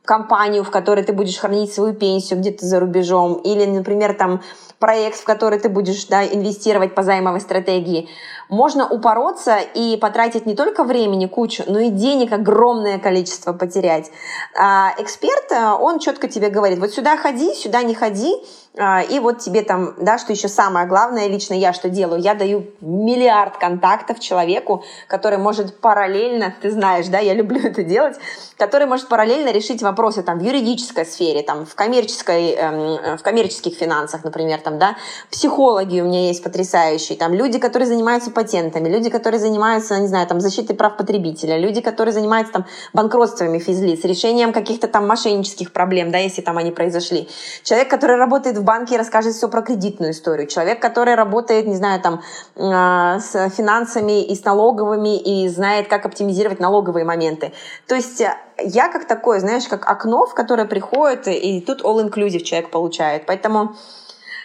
компанию, в которой ты будешь хранить свою пенсию где-то за рубежом, или, например, там проект, в который ты будешь да, инвестировать по займовой стратегии, можно упороться и потратить не только времени кучу, но и денег огромное количество потерять. А эксперт, он четко тебе говорит, вот сюда ходи, сюда не ходи, а, и вот тебе там, да, что еще самое главное, лично я что делаю, я даю миллиард контактов человеку, который может параллельно, ты знаешь, да, я люблю это делать, который может параллельно решить вопросы там в юридической сфере, там в коммерческой, эм, в коммерческих финансах, например, там, да, психологи у меня есть потрясающие, там люди, которые занимаются патентами, люди, которые занимаются, не знаю, там защитой прав потребителя, люди, которые занимаются там банкротствами физлиц, решением каких-то там мошеннических проблем, да, если там они произошли. Человек, который работает в банке расскажет все про кредитную историю. Человек, который работает, не знаю, там, а, с финансами и с налоговыми и знает, как оптимизировать налоговые моменты. То есть э, я как такое, знаешь, как окно, в которое приходит, и тут all-inclusive человек получает. Поэтому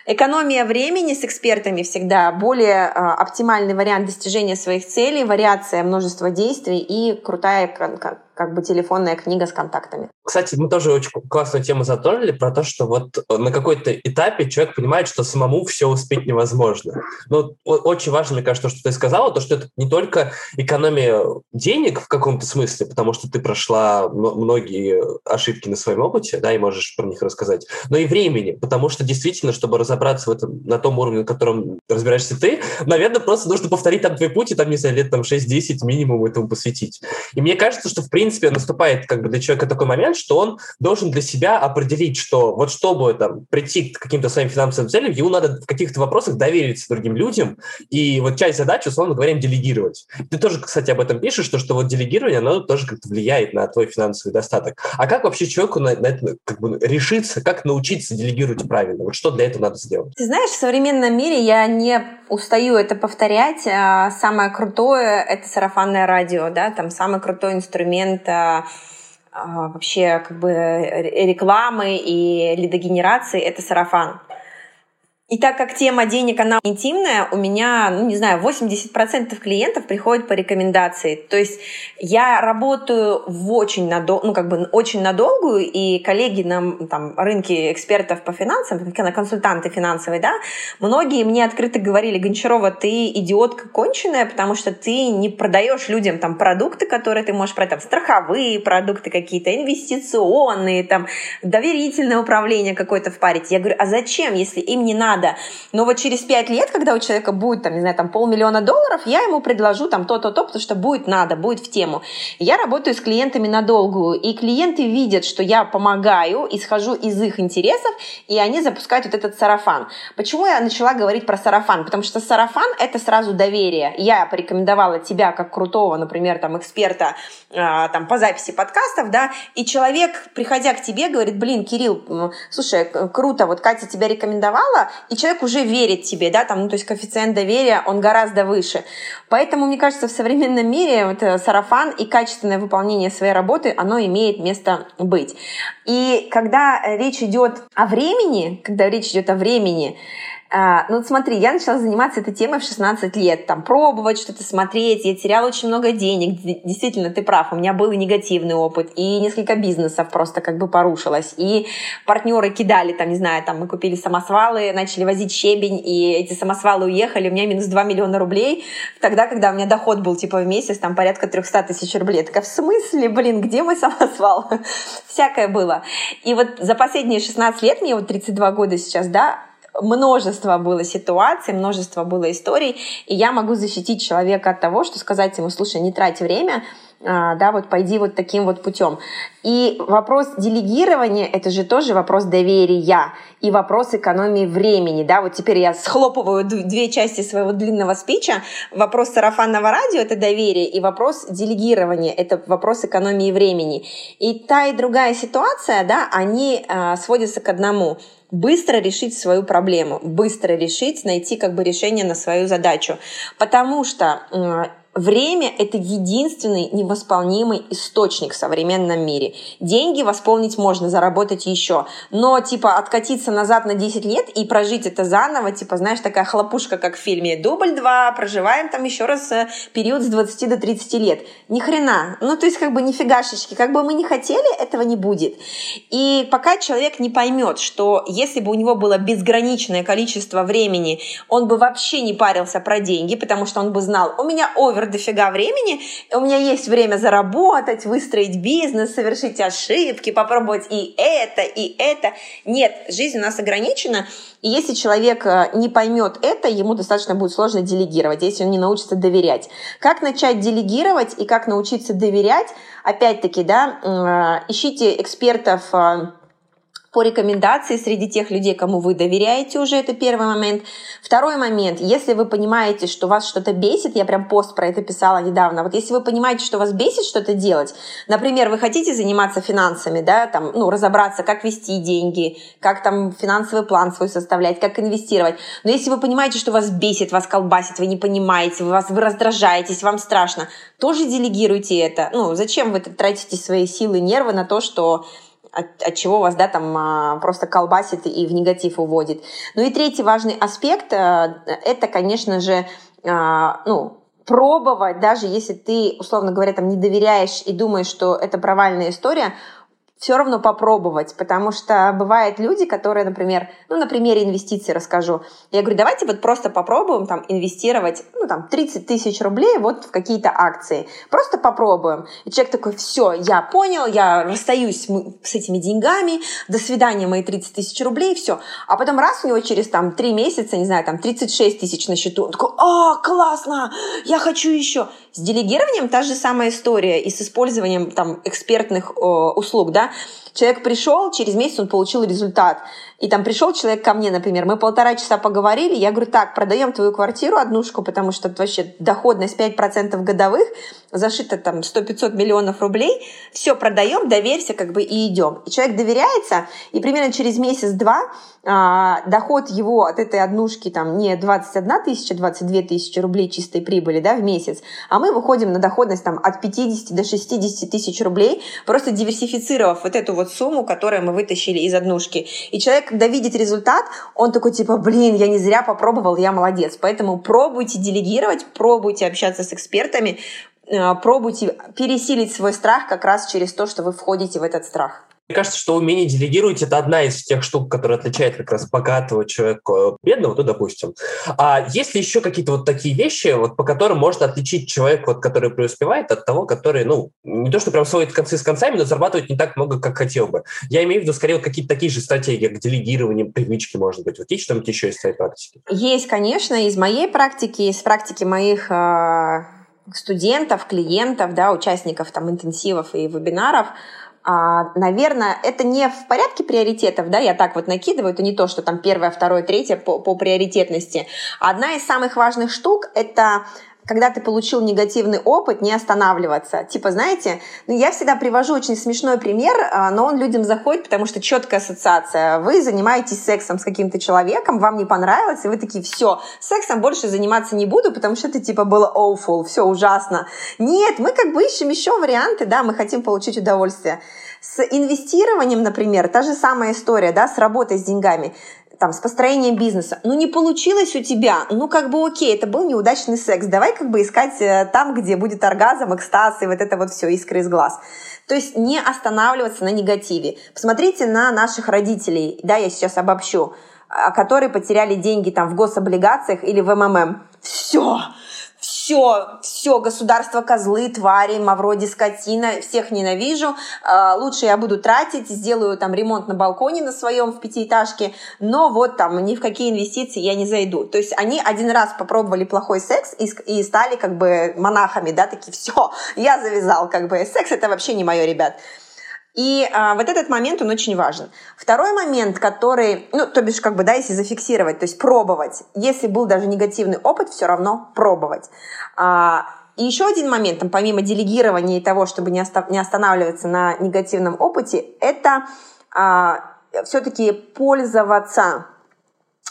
Экономия времени с экспертами всегда более э, оптимальный вариант достижения своих целей, вариация множества действий и крутая как бы телефонная книга с контактами.
Кстати, мы тоже очень классную тему затронули про то, что вот э, на какой-то этапе человек понимает, что самому все успеть невозможно. Но очень важно, мне кажется, то, что ты сказала, то, что это не только экономия денег в каком-то смысле, потому что ты прошла многие ошибки на своем опыте, да, и можешь про них рассказать, но и времени, потому что действительно, чтобы разобраться в этом на том уровне, на котором разбираешься ты, наверное, просто нужно повторить там твой путь и там, не знаю, лет там 6-10 минимум этому посвятить. И мне кажется, что в принципе принципе, наступает как бы для человека такой момент, что он должен для себя определить, что вот чтобы там прийти к каким-то своим финансовым целям, ему надо в каких-то вопросах довериться другим людям, и вот часть задачи, условно говоря, делегировать. Ты тоже, кстати, об этом пишешь, что, что вот делегирование, оно тоже как-то влияет на твой финансовый достаток. А как вообще человеку на, на это как бы решиться, как научиться делегировать правильно? Вот что для этого надо сделать?
Ты знаешь, в современном мире я не устаю это повторять. А самое крутое — это сарафанное радио, да, там самый крутой инструмент момента вообще как бы рекламы и лидогенерации – это сарафан. И так как тема денег, она интимная, у меня, ну, не знаю, 80% клиентов приходят по рекомендации. То есть я работаю в очень, надол... ну, как бы очень надолгую, и коллеги на там, рынке экспертов по финансам, консультанты финансовые, да, многие мне открыто говорили, Гончарова, ты идиотка конченая, потому что ты не продаешь людям там продукты, которые ты можешь продать, там, страховые продукты какие-то, инвестиционные, там, доверительное управление какое-то впарить. Я говорю, а зачем, если им не надо надо. Но вот через пять лет, когда у человека будет, там, не знаю, там полмиллиона долларов, я ему предложу там то-то-то, потому что будет надо, будет в тему. Я работаю с клиентами надолгую, и клиенты видят, что я помогаю, исхожу из их интересов, и они запускают вот этот сарафан. Почему я начала говорить про сарафан? Потому что сарафан — это сразу доверие. Я порекомендовала тебя как крутого, например, там, эксперта а, там, по записи подкастов, да, и человек, приходя к тебе, говорит, блин, Кирилл, слушай, круто, вот Катя тебя рекомендовала, и человек уже верит тебе, да, там, ну, то есть коэффициент доверия, он гораздо выше. Поэтому, мне кажется, в современном мире вот э, сарафан и качественное выполнение своей работы, оно имеет место быть. И когда речь идет о времени, когда речь идет о времени, а, ну, смотри, я начала заниматься этой темой в 16 лет, там, пробовать что-то смотреть, я теряла очень много денег, действительно, ты прав, у меня был и негативный опыт, и несколько бизнесов просто как бы порушилось, и партнеры кидали, там, не знаю, там, мы купили самосвалы, начали возить щебень, и эти самосвалы уехали, у меня минус 2 миллиона рублей, тогда, когда у меня доход был, типа, в месяц, там, порядка 300 тысяч рублей, я такая, в смысле, блин, где мой самосвал? Всякое было. И вот за последние 16 лет, мне вот 32 года сейчас, да, множество было ситуаций, множество было историй, и я могу защитить человека от того, что сказать ему, слушай, не трать время, да, вот пойди вот таким вот путем. И вопрос делегирования – это же тоже вопрос доверия и вопрос экономии времени, да, вот теперь я схлопываю две части своего длинного спича. Вопрос сарафанного радио – это доверие, и вопрос делегирования – это вопрос экономии времени. И та и другая ситуация, да, они э, сводятся к одному – быстро решить свою проблему, быстро решить, найти как бы решение на свою задачу. Потому что Время – это единственный невосполнимый источник в современном мире. Деньги восполнить можно, заработать еще. Но, типа, откатиться назад на 10 лет и прожить это заново, типа, знаешь, такая хлопушка, как в фильме «Дубль 2», проживаем там еще раз э, период с 20 до 30 лет. Ни хрена. Ну, то есть, как бы, нифигашечки. Как бы мы ни хотели, этого не будет. И пока человек не поймет, что если бы у него было безграничное количество времени, он бы вообще не парился про деньги, потому что он бы знал, у меня овер дофига времени, у меня есть время заработать, выстроить бизнес, совершить ошибки, попробовать и это, и это. Нет, жизнь у нас ограничена, и если человек э, не поймет это, ему достаточно будет сложно делегировать, если он не научится доверять. Как начать делегировать и как научиться доверять? Опять-таки, да, э, ищите экспертов э, по рекомендации среди тех людей, кому вы доверяете уже, это первый момент. Второй момент, если вы понимаете, что вас что-то бесит, я прям пост про это писала недавно, вот если вы понимаете, что вас бесит что-то делать, например, вы хотите заниматься финансами, да, там, ну, разобраться, как вести деньги, как там финансовый план свой составлять, как инвестировать, но если вы понимаете, что вас бесит, вас колбасит, вы не понимаете, вы, вас, вы раздражаетесь, вам страшно, тоже делегируйте это. Ну, зачем вы тратите свои силы, нервы на то, что от, от чего вас да, там а, просто колбасит и в негатив уводит. Ну и третий важный аспект э, – это, конечно же, а, ну, пробовать, даже если ты, условно говоря, там не доверяешь и думаешь, что это провальная история, все равно попробовать, потому что бывают люди, которые, например, ну, на примере инвестиций расскажу. Я говорю, давайте вот просто попробуем там инвестировать, ну, там, 30 тысяч рублей вот в какие-то акции. Просто попробуем. И человек такой, все, я понял, я расстаюсь с этими деньгами, до свидания, мои 30 тысяч рублей, все. А потом раз у него через там 3 месяца, не знаю, там 36 тысяч на счету, он такой, а, классно, я хочу еще. С делегированием та же самая история и с использованием там экспертных э, услуг, да, Человек пришел, через месяц он получил результат. И там пришел человек ко мне, например, мы полтора часа поговорили, я говорю, так, продаем твою квартиру однушку, потому что вообще доходность 5% годовых, зашито там 100-500 миллионов рублей, все, продаем, доверься, как бы и идем. И человек доверяется, и примерно через месяц-два а, доход его от этой однушки там не 21 тысяча, 22 тысячи рублей чистой прибыли да, в месяц, а мы выходим на доходность там от 50 до 60 тысяч рублей, просто диверсифицировав вот эту вот сумму, которую мы вытащили из однушки. И человек, когда видит результат, он такой типа, блин, я не зря попробовал, я молодец. Поэтому пробуйте делегировать, пробуйте общаться с экспертами, э, пробуйте пересилить свой страх как раз через то, что вы входите в этот страх.
Мне кажется, что умение делегировать – это одна из тех штук, которая отличает как раз богатого человека от бедного, ну, допустим. А есть ли еще какие-то вот такие вещи, вот, по которым можно отличить человека, вот, который преуспевает, от того, который, ну, не то, что прям сводит концы с концами, но зарабатывает не так много, как хотел бы? Я имею в виду, скорее, какие-то такие же стратегии, как делегирование, привычки, может быть. Вот есть что-нибудь еще из твоей практики?
Есть, конечно, из моей практики, из практики моих э, студентов, клиентов, да, участников там интенсивов и вебинаров – наверное, это не в порядке приоритетов, да, я так вот накидываю, это не то, что там первое, второе, третье по, по приоритетности. Одна из самых важных штук – это когда ты получил негативный опыт, не останавливаться. Типа, знаете, ну, я всегда привожу очень смешной пример, а, но он людям заходит, потому что четкая ассоциация. Вы занимаетесь сексом с каким-то человеком, вам не понравилось, и вы такие, все, сексом больше заниматься не буду, потому что это типа было awful, все ужасно. Нет, мы как бы ищем еще варианты, да, мы хотим получить удовольствие. С инвестированием, например, та же самая история, да, с работой с деньгами там, с построением бизнеса, ну не получилось у тебя, ну как бы окей, это был неудачный секс, давай как бы искать э, там, где будет оргазм, экстаз и вот это вот все, искры из глаз. То есть не останавливаться на негативе. Посмотрите на наших родителей, да, я сейчас обобщу, а, которые потеряли деньги там в гособлигациях или в МММ. Все, все, все, государство козлы, твари, мавроди, скотина, всех ненавижу, а, лучше я буду тратить, сделаю там ремонт на балконе на своем в пятиэтажке, но вот там ни в какие инвестиции я не зайду. То есть они один раз попробовали плохой секс и, и стали как бы монахами, да, такие, все, я завязал, как бы, секс это вообще не мое, ребят. И а, вот этот момент, он очень важен. Второй момент, который, ну, то бишь, как бы, да, если зафиксировать, то есть пробовать. Если был даже негативный опыт, все равно пробовать. А, и еще один момент, там, помимо делегирования и того, чтобы не, оста- не останавливаться на негативном опыте, это а, все-таки пользоваться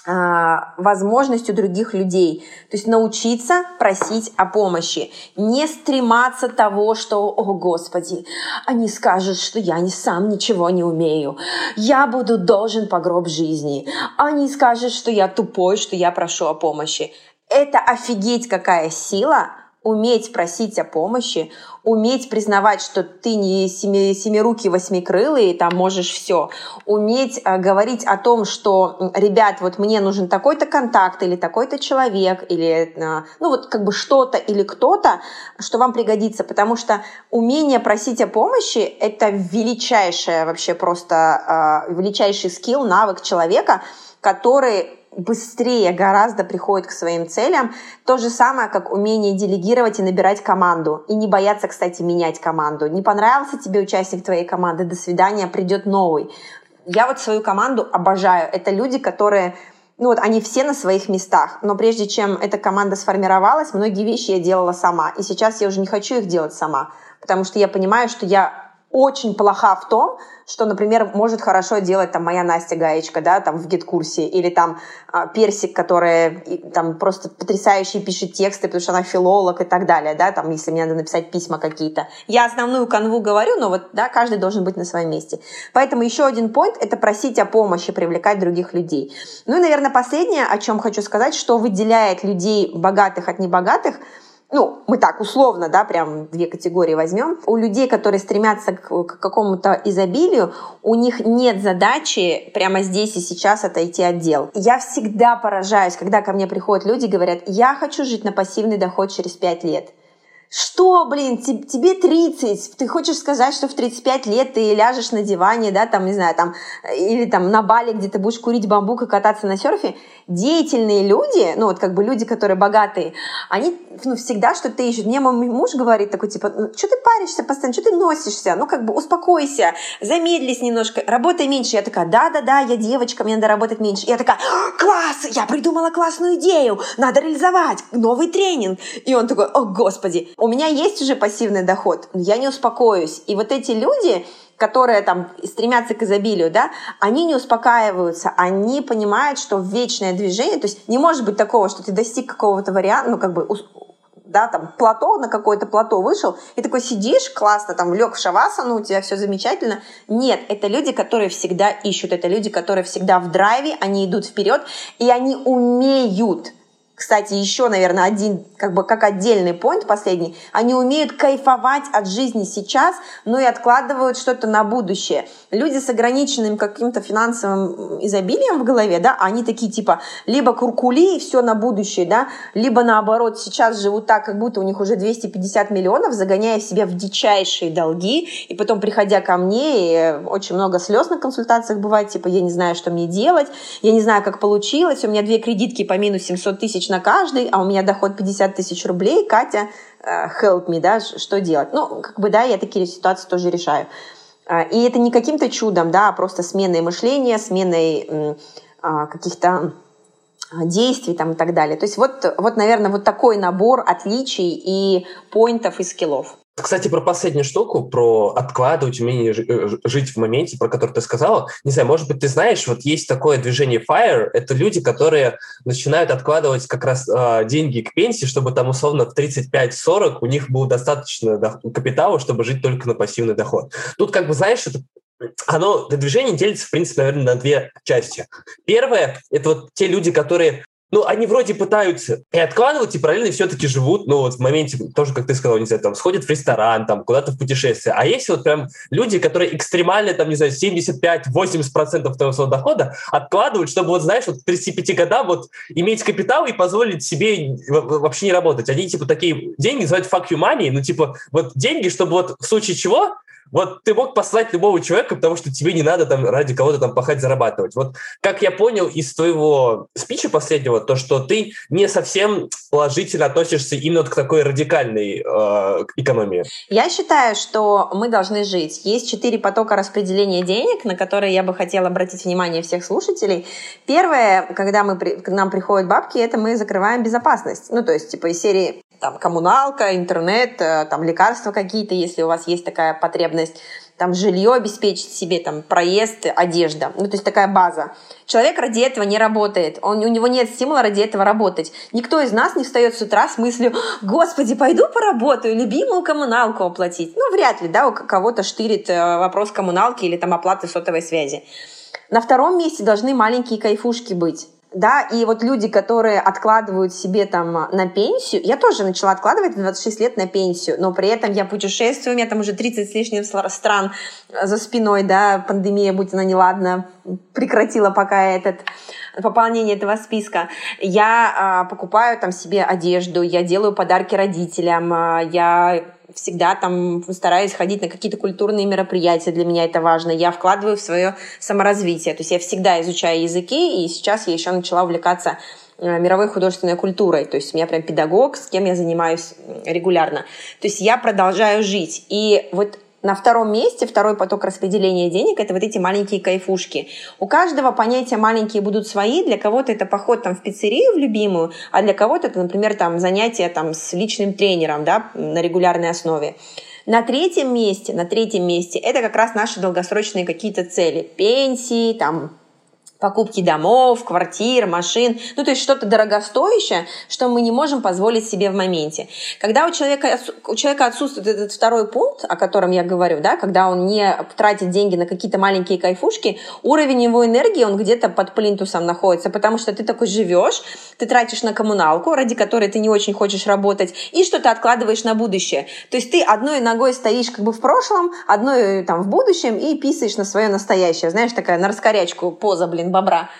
возможностью других людей. То есть научиться просить о помощи. Не стрематься того, что, о господи, они скажут, что я не сам ничего не умею. Я буду должен по гроб жизни. Они скажут, что я тупой, что я прошу о помощи. Это офигеть какая сила уметь просить о помощи, уметь признавать, что ты не семи, семирукий, восьмикрылый, там можешь все, уметь э, говорить о том, что, ребят, вот мне нужен такой-то контакт или такой-то человек, или, э, ну вот как бы что-то или кто-то, что вам пригодится, потому что умение просить о помощи – это величайшее вообще просто, э, величайший скилл, навык человека, который быстрее гораздо приходит к своим целям. То же самое, как умение делегировать и набирать команду. И не бояться, кстати, менять команду. Не понравился тебе участник твоей команды, до свидания, придет новый. Я вот свою команду обожаю. Это люди, которые ну вот они все на своих местах, но прежде чем эта команда сформировалась, многие вещи я делала сама, и сейчас я уже не хочу их делать сама, потому что я понимаю, что я очень плоха в том, что, например, может хорошо делать там моя Настя Гаечка, да, там в гид-курсе, или там а, Персик, которая там просто потрясающе пишет тексты, потому что она филолог и так далее, да, там, если мне надо написать письма какие-то. Я основную канву говорю, но вот, да, каждый должен быть на своем месте. Поэтому еще один point – это просить о помощи, привлекать других людей. Ну и, наверное, последнее, о чем хочу сказать, что выделяет людей богатых от небогатых – ну, мы так условно, да, прям две категории возьмем. У людей, которые стремятся к, какому-то изобилию, у них нет задачи прямо здесь и сейчас отойти от дел. Я всегда поражаюсь, когда ко мне приходят люди и говорят, я хочу жить на пассивный доход через пять лет. Что, блин, тебе 30, ты хочешь сказать, что в 35 лет ты ляжешь на диване, да, там, не знаю, там, или там на Бали, где ты будешь курить бамбук и кататься на серфе. Деятельные люди, ну, вот как бы люди, которые богатые, они, ну, всегда что-то ищут. Мне мой муж говорит такой, типа, ну, что ты паришься постоянно, что ты носишься, ну, как бы успокойся, замедлись немножко, работай меньше. Я такая, да-да-да, я девочка, мне надо работать меньше. Я такая, класс, я придумала классную идею, надо реализовать, новый тренинг. И он такой, о, господи, у меня есть уже пассивный доход, но я не успокоюсь. И вот эти люди, которые там стремятся к изобилию, да, они не успокаиваются, они понимают, что вечное движение, то есть не может быть такого, что ты достиг какого-то варианта, ну как бы да, там, плато, на какое-то плато вышел, и такой сидишь, классно, там, лег в шавасану, у тебя все замечательно. Нет, это люди, которые всегда ищут, это люди, которые всегда в драйве, они идут вперед, и они умеют кстати, еще, наверное, один, как бы как отдельный поинт последний, они умеют кайфовать от жизни сейчас, но и откладывают что-то на будущее. Люди с ограниченным каким-то финансовым изобилием в голове, да, они такие типа либо куркули и все на будущее, да, либо наоборот сейчас живут так, как будто у них уже 250 миллионов, загоняя себя в дичайшие долги, и потом, приходя ко мне, и очень много слез на консультациях бывает, типа, я не знаю, что мне делать, я не знаю, как получилось, у меня две кредитки по минус 700 тысяч на каждый, а у меня доход 50 тысяч рублей, Катя, э, help me, да, что делать? Ну, как бы, да, я такие ситуации тоже решаю. А, и это не каким-то чудом, да, а просто сменой мышления, сменой а, каких-то действий там и так далее. То есть вот, вот, наверное, вот такой набор отличий и поинтов и скиллов.
Кстати, про последнюю штуку, про откладывать, умение э, жить в моменте, про который ты сказала. Не знаю, может быть, ты знаешь, вот есть такое движение FIRE, это люди, которые начинают откладывать как раз э, деньги к пенсии, чтобы там условно в 35-40 у них было достаточно капитала, чтобы жить только на пассивный доход. Тут как бы, знаешь, это оно, это движение делится, в принципе, наверное, на две части. Первое – это вот те люди, которые ну, они вроде пытаются и откладывать, и параллельно все-таки живут, ну, вот в моменте, тоже, как ты сказал, не знаю, там, сходят в ресторан, там, куда-то в путешествие. А есть вот прям люди, которые экстремально, там, не знаю, 75-80% своего дохода откладывают, чтобы, вот, знаешь, вот к 35 годам вот иметь капитал и позволить себе вообще не работать. Они, типа, такие деньги называют fuck you money, ну, типа, вот деньги, чтобы вот в случае чего вот ты мог послать любого человека, потому что тебе не надо там ради кого-то там пахать, зарабатывать. Вот как я понял из твоего спича последнего, то, что ты не совсем положительно относишься именно вот к такой радикальной э, экономии.
Я считаю, что мы должны жить. Есть четыре потока распределения денег, на которые я бы хотела обратить внимание всех слушателей. Первое, когда мы, к нам приходят бабки, это мы закрываем безопасность. Ну, то есть, типа, из серии там коммуналка, интернет, э, там лекарства какие-то, если у вас есть такая потребность, там жилье обеспечить себе, там проезд, одежда. Ну, то есть такая база. Человек ради этого не работает. Он, у него нет стимула ради этого работать. Никто из нас не встает с утра с мыслью, господи, пойду поработаю, любимую коммуналку оплатить. Ну, вряд ли, да, у кого-то штырит э, вопрос коммуналки или там оплаты сотовой связи. На втором месте должны маленькие кайфушки быть да, и вот люди, которые откладывают себе там на пенсию, я тоже начала откладывать в 26 лет на пенсию, но при этом я путешествую, у меня там уже 30 с лишним стран за спиной, да, пандемия, будь она неладна, прекратила пока этот пополнение этого списка. Я а, покупаю там себе одежду, я делаю подарки родителям, а, я всегда там стараюсь ходить на какие-то культурные мероприятия, для меня это важно. Я вкладываю в свое саморазвитие. То есть я всегда изучаю языки, и сейчас я еще начала увлекаться э, мировой художественной культурой. То есть у меня прям педагог, с кем я занимаюсь регулярно. То есть я продолжаю жить. И вот на втором месте, второй поток распределения денег, это вот эти маленькие кайфушки. У каждого понятия маленькие будут свои. Для кого-то это поход там в пиццерию в любимую, а для кого-то это, например, там занятие там с личным тренером, да, на регулярной основе. На третьем месте, на третьем месте это как раз наши долгосрочные какие-то цели. Пенсии, там, покупки домов, квартир, машин, ну то есть что-то дорогостоящее, что мы не можем позволить себе в моменте. Когда у человека, у человека отсутствует этот второй пункт, о котором я говорю, да, когда он не тратит деньги на какие-то маленькие кайфушки, уровень его энергии, он где-то под плинтусом находится, потому что ты такой живешь, ты тратишь на коммуналку, ради которой ты не очень хочешь работать, и что-то откладываешь на будущее. То есть ты одной ногой стоишь как бы в прошлом, одной там в будущем и писаешь на свое настоящее. Знаешь, такая на раскорячку поза, блин, бобра.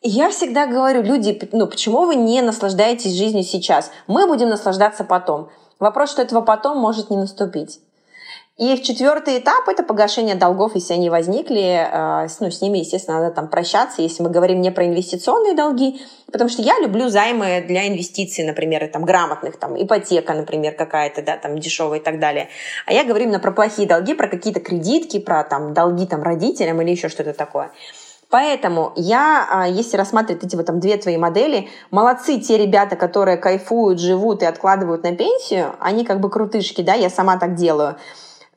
И я всегда говорю, люди, ну почему вы не наслаждаетесь жизнью сейчас? Мы будем наслаждаться потом. Вопрос, что этого потом может не наступить. И в четвертый этап это погашение долгов, если они возникли. Э, ну, с ними, естественно, надо там прощаться, если мы говорим не про инвестиционные долги, потому что я люблю займы для инвестиций, например, там грамотных, там ипотека, например, какая-то, да, там дешевая и так далее. А я говорю именно про плохие долги, про какие-то кредитки, про там долги там родителям или еще что-то такое. Поэтому я, а, если рассматривать эти вот там две твои модели, молодцы те ребята, которые кайфуют, живут и откладывают на пенсию, они как бы крутышки, да, я сама так делаю.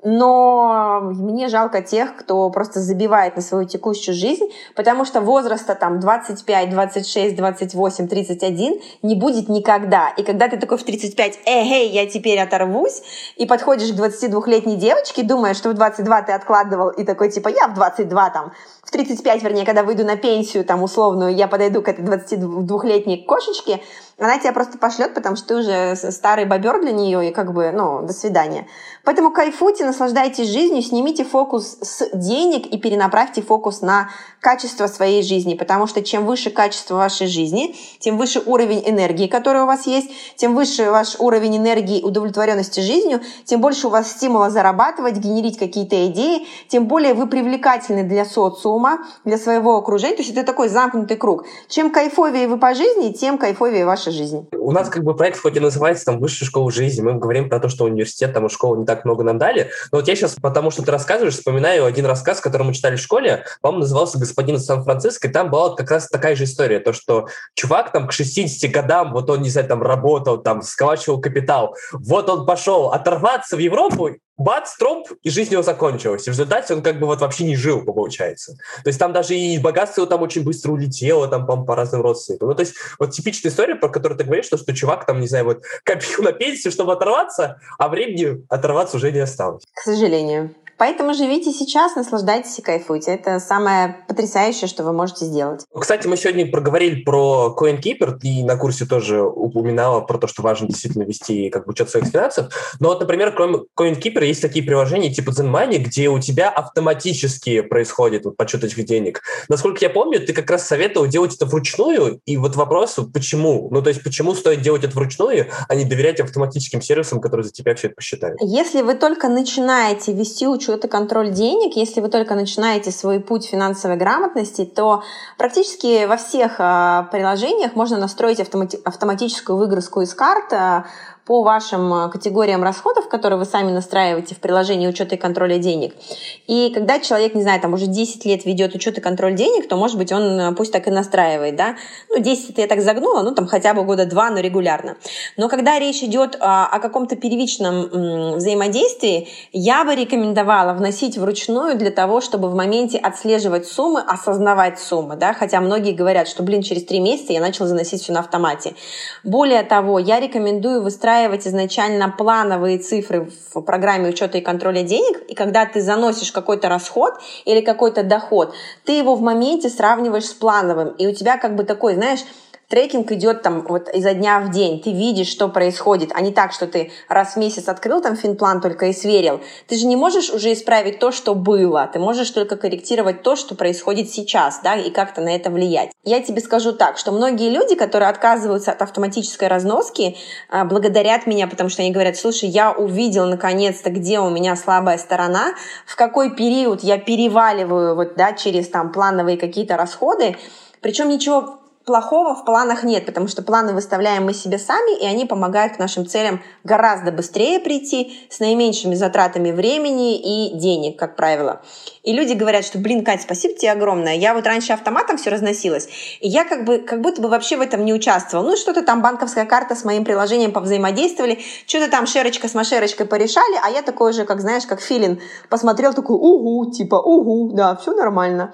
Но мне жалко тех, кто просто забивает на свою текущую жизнь, потому что возраста там 25, 26, 28, 31 не будет никогда. И когда ты такой в 35, эй, я теперь оторвусь, и подходишь к 22-летней девочке, думая, что в 22 ты откладывал, и такой типа, я в 22 там, в 35, вернее, когда выйду на пенсию там условную, я подойду к этой 22-летней кошечке, она тебя просто пошлет, потому что ты уже старый бобер для нее, и как бы, ну, до свидания. Поэтому кайфуйте, наслаждайтесь жизнью, снимите фокус с денег и перенаправьте фокус на качество своей жизни, потому что чем выше качество вашей жизни, тем выше уровень энергии, который у вас есть, тем выше ваш уровень энергии удовлетворенности жизнью, тем больше у вас стимула зарабатывать, генерить какие-то идеи, тем более вы привлекательны для социума, для своего окружения. То есть это такой замкнутый круг. Чем кайфовее вы по жизни, тем кайфовее ваша жизнь.
У нас как бы проект хоть и называется там высшая школа жизни, мы говорим про то, что университет, там и школа не так много нам дали, но вот я сейчас, потому что ты рассказываешь, вспоминаю один рассказ, который мы читали в школе, по-моему, назывался господин из Сан-Франциско, и там была как раз такая же история, то, что чувак там к 60 годам, вот он, не знаю, там работал, там сколачивал капитал, вот он пошел оторваться в Европу, бац, тромб, и жизнь его закончилась. И в результате он как бы вот вообще не жил, получается. То есть там даже и богатство его там очень быстро улетело, там, по, по разным родственникам. Ну, то есть вот типичная история, про которую ты говоришь, что, что чувак там, не знаю, вот копил на пенсию, чтобы оторваться, а времени оторваться уже не осталось.
К сожалению. Поэтому живите сейчас, наслаждайтесь и кайфуйте. Это самое потрясающее, что вы можете сделать.
Кстати, мы сегодня проговорили про CoinKeeper, и на курсе тоже упоминала про то, что важно действительно вести как бы учет своих финансов. Но вот, например, кроме CoinKeeper есть такие приложения типа ZenMoney, где у тебя автоматически происходит вот, подсчет этих денег. Насколько я помню, ты как раз советовал делать это вручную, и вот вопрос, почему? Ну, то есть, почему стоит делать это вручную, а не доверять автоматическим сервисам, которые за тебя все это посчитают?
Если вы только начинаете вести учет и контроль денег, если вы только начинаете свой путь финансовой грамотности, то практически во всех а, приложениях можно настроить автомати- автоматическую выгрузку из карт а, по вашим э, категориям расходов, которые вы сами настраиваете в приложении учета и контроля денег. И когда человек, не знаю, там уже 10 лет ведет учет и контроль денег, то, может быть, он э, пусть так и настраивает, да. Ну, 10 это я так загнула, ну, там хотя бы года два, но регулярно. Но когда речь идет о, о каком-то первичном взаимодействии, я бы рекомендовала вносить вручную для того, чтобы в моменте отслеживать суммы, осознавать суммы, да, хотя многие говорят, что, блин, через три месяца я начал заносить все на автомате. Более того, я рекомендую выстраивать выстраивать изначально плановые цифры в программе учета и контроля денег, и когда ты заносишь какой-то расход или какой-то доход, ты его в моменте сравниваешь с плановым, и у тебя как бы такой, знаешь, трекинг идет там вот изо дня в день, ты видишь, что происходит, а не так, что ты раз в месяц открыл там финплан только и сверил. Ты же не можешь уже исправить то, что было, ты можешь только корректировать то, что происходит сейчас, да, и как-то на это влиять. Я тебе скажу так, что многие люди, которые отказываются от автоматической разноски, а, благодарят меня, потому что они говорят, слушай, я увидел наконец-то, где у меня слабая сторона, в какой период я переваливаю вот, да, через там плановые какие-то расходы, причем ничего плохого в планах нет, потому что планы выставляем мы себе сами, и они помогают к нашим целям гораздо быстрее прийти, с наименьшими затратами времени и денег, как правило. И люди говорят, что, блин, Кать, спасибо тебе огромное. Я вот раньше автоматом все разносилась, и я как бы, как будто бы вообще в этом не участвовала. Ну, что-то там банковская карта с моим приложением повзаимодействовали, что-то там шерочка с машерочкой порешали, а я такой же, как знаешь, как филин, посмотрел такой, угу, типа, угу, да, все нормально.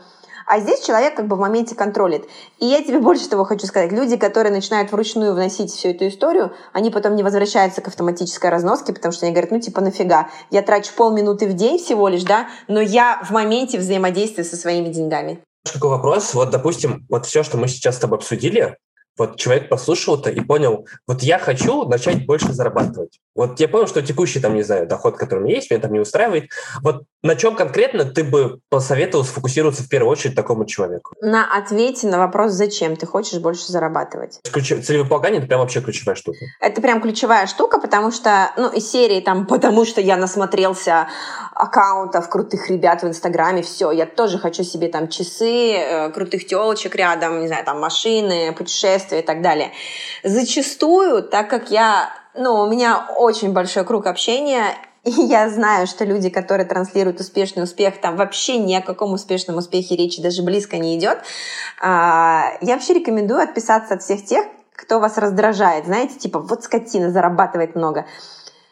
А здесь человек как бы в моменте контролит. И я тебе больше того хочу сказать. Люди, которые начинают вручную вносить всю эту историю, они потом не возвращаются к автоматической разноске, потому что они говорят, ну типа нафига, я трачу полминуты в день всего лишь, да, но я в моменте взаимодействия со своими деньгами.
Такой вопрос. Вот, допустим, вот все, что мы сейчас с тобой обсудили, вот человек послушал это и понял, вот я хочу начать больше зарабатывать. Вот я понял, что текущий, там, не знаю, доход, который у меня есть, меня там не устраивает. Вот на чем конкретно ты бы посоветовал сфокусироваться в первую очередь такому человеку?
На ответе на вопрос, зачем ты хочешь больше зарабатывать.
Ключ... Целеполагание – это прям вообще ключевая штука.
Это прям ключевая штука, потому что, ну, из серии там, потому что я насмотрелся аккаунтов крутых ребят в Инстаграме, все, я тоже хочу себе там часы, э, крутых телочек рядом, не знаю, там машины, путешествия и так далее. Зачастую, так как я ну, у меня очень большой круг общения, и я знаю, что люди, которые транслируют успешный успех, там вообще ни о каком успешном успехе речи даже близко не идет. А, я вообще рекомендую отписаться от всех тех, кто вас раздражает. Знаете, типа, вот скотина зарабатывает много.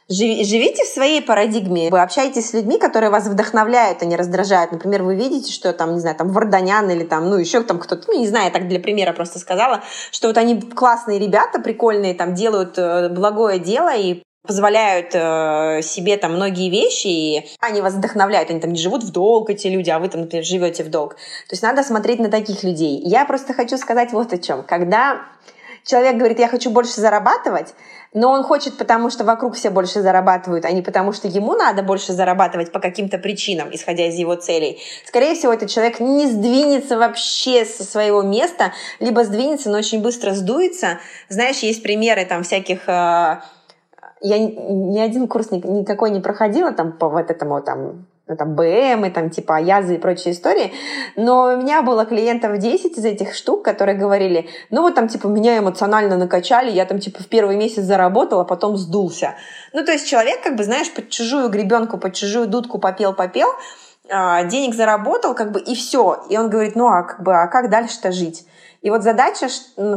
Живите в своей парадигме. Вы общаетесь с людьми, которые вас вдохновляют, а не раздражают. Например, вы видите, что там, не знаю, там Варданян или там, ну, еще там кто-то, ну, не знаю, я так для примера просто сказала, что вот они классные ребята, прикольные, там, делают э, благое дело и позволяют э, себе там многие вещи, и они вас вдохновляют, они там не живут в долг, эти люди, а вы там, например, живете в долг. То есть надо смотреть на таких людей. Я просто хочу сказать вот о чем. Когда человек говорит, я хочу больше зарабатывать, но он хочет, потому что вокруг все больше зарабатывают, а не потому что ему надо больше зарабатывать по каким-то причинам, исходя из его целей. Скорее всего, этот человек не сдвинется вообще со своего места, либо сдвинется, но очень быстро сдуется. Знаешь, есть примеры там всяких... Э, я ни один курс никакой не проходила там по вот этому там ну, там, БМ и там, типа, Аязы и прочие истории. Но у меня было клиентов 10 из этих штук, которые говорили, ну, вот там, типа, меня эмоционально накачали, я там, типа, в первый месяц заработал, а потом сдулся. Ну, то есть человек, как бы, знаешь, под чужую гребенку, под чужую дудку попел-попел, а, денег заработал, как бы, и все. И он говорит, ну, а, как бы, а как дальше-то жить? И вот задача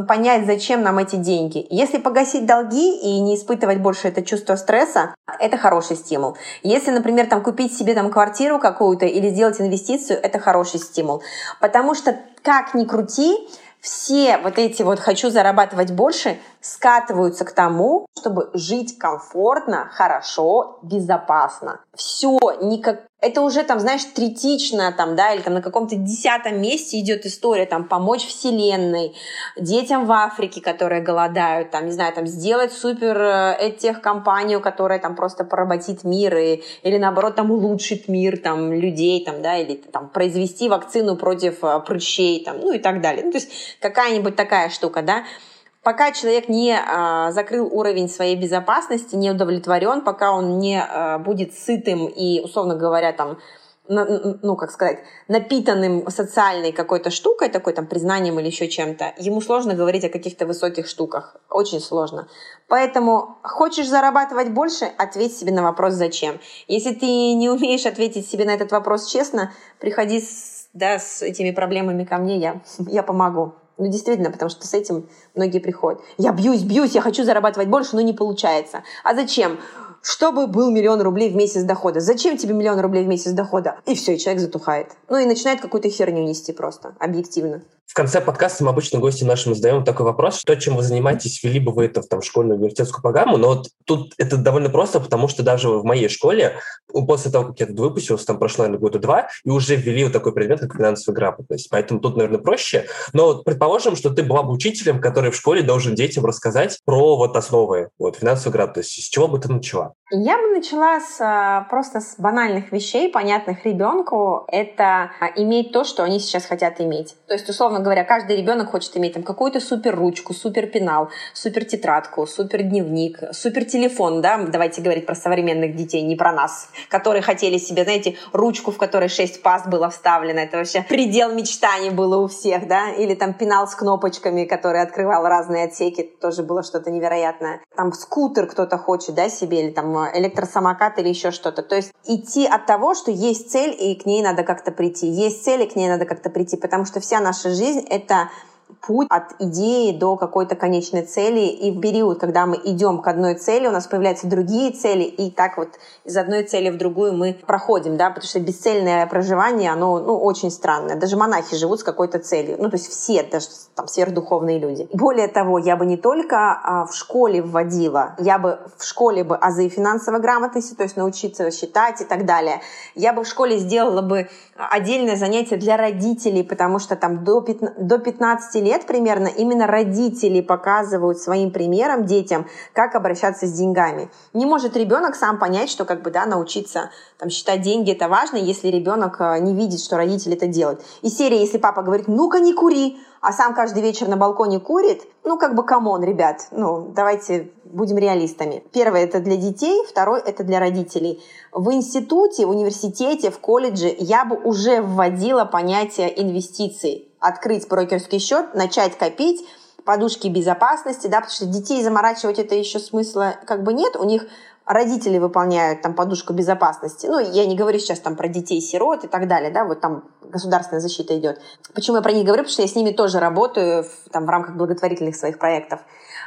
понять, зачем нам эти деньги. Если погасить долги и не испытывать больше это чувство стресса, это хороший стимул. Если, например, там, купить себе там, квартиру какую-то или сделать инвестицию, это хороший стимул. Потому что, как ни крути, все вот эти вот «хочу зарабатывать больше» скатываются к тому, чтобы жить комфортно, хорошо, безопасно. Все, никак... это уже там, знаешь, третично, там, да, или там на каком-то десятом месте идет история, там, помочь Вселенной, детям в Африке, которые голодают, там, не знаю, там, сделать супер этих компанию, которая там просто поработит мир, и, или наоборот, там, улучшит мир, там, людей, там, да, или там, произвести вакцину против э, прыщей, там, ну и так далее. Ну, то есть какая-нибудь такая штука, да, Пока человек не а, закрыл уровень своей безопасности, не удовлетворен, пока он не а, будет сытым и, условно говоря, там, ну, как сказать, напитанным социальной какой-то штукой, такой там признанием или еще чем-то, ему сложно говорить о каких-то высоких штуках. Очень сложно. Поэтому хочешь зарабатывать больше, ответь себе на вопрос «зачем?». Если ты не умеешь ответить себе на этот вопрос честно, приходи с, да, с этими проблемами ко мне, я, я помогу. Ну, действительно, потому что с этим многие приходят. Я бьюсь, бьюсь, я хочу зарабатывать больше, но не получается. А зачем? Чтобы был миллион рублей в месяц дохода. Зачем тебе миллион рублей в месяц дохода? И все, и человек затухает. Ну и начинает какую-то херню нести просто, объективно.
В конце подкаста мы обычно гостям нашим задаем такой вопрос, то, чем вы занимаетесь, вели бы вы это в там, школьную университетскую программу, но вот тут это довольно просто, потому что даже в моей школе, после того, как я тут выпустился, там прошло, наверное, года два, и уже ввели вот такой предмет, как финансовая грамотность. Поэтому тут, наверное, проще. Но предположим, что ты была бы учителем, который в школе должен детям рассказать про вот основы вот, финансовой грамотности. С чего бы ты начала?
Я бы начала с, а, просто с банальных вещей, понятных ребенку. Это а, иметь то, что они сейчас хотят иметь. То есть, условно говоря, каждый ребенок хочет иметь там какую-то супер ручку, супер пенал, супер тетрадку, супер дневник, супер телефон, да, давайте говорить про современных детей, не про нас, которые хотели себе, знаете, ручку, в которой шесть паст было вставлено, это вообще предел мечтаний было у всех, да, или там пенал с кнопочками, который открывал разные отсеки, тоже было что-то невероятное. Там скутер кто-то хочет, да, себе, или там электросамокат или еще что-то. То есть идти от того, что есть цель, и к ней надо как-то прийти. Есть цель, и к ней надо как-то прийти, потому что вся наша жизнь — это путь от идеи до какой-то конечной цели. И в период, когда мы идем к одной цели, у нас появляются другие цели, и так вот из одной цели в другую мы проходим, да, потому что бесцельное проживание, оно, ну, очень странное. Даже монахи живут с какой-то целью. Ну, то есть все, даже там сверхдуховные люди. Более того, я бы не только а, в школе вводила, я бы в школе бы азы финансовой грамотности, то есть научиться считать и так далее. Я бы в школе сделала бы отдельное занятие для родителей, потому что там до 15, до 15 лет примерно именно родители показывают своим примером детям, как обращаться с деньгами. Не может ребенок сам понять, что как бы, да, научиться там, считать деньги это важно, если ребенок э, не видит, что родители это делают. И серия, если папа говорит, ну-ка не кури, а сам каждый вечер на балконе курит, ну, как бы, come on, ребят, ну, давайте будем реалистами. Первое – это для детей, второе – это для родителей. В институте, в университете, в колледже я бы уже вводила понятие инвестиций. Открыть брокерский счет, начать копить, подушки безопасности, да, потому что детей заморачивать это еще смысла как бы нет, у них родители выполняют там подушку безопасности. Ну, я не говорю сейчас там про детей-сирот и так далее, да, вот там государственная защита идет. Почему я про них говорю? Потому что я с ними тоже работаю в, там, в рамках благотворительных своих проектов.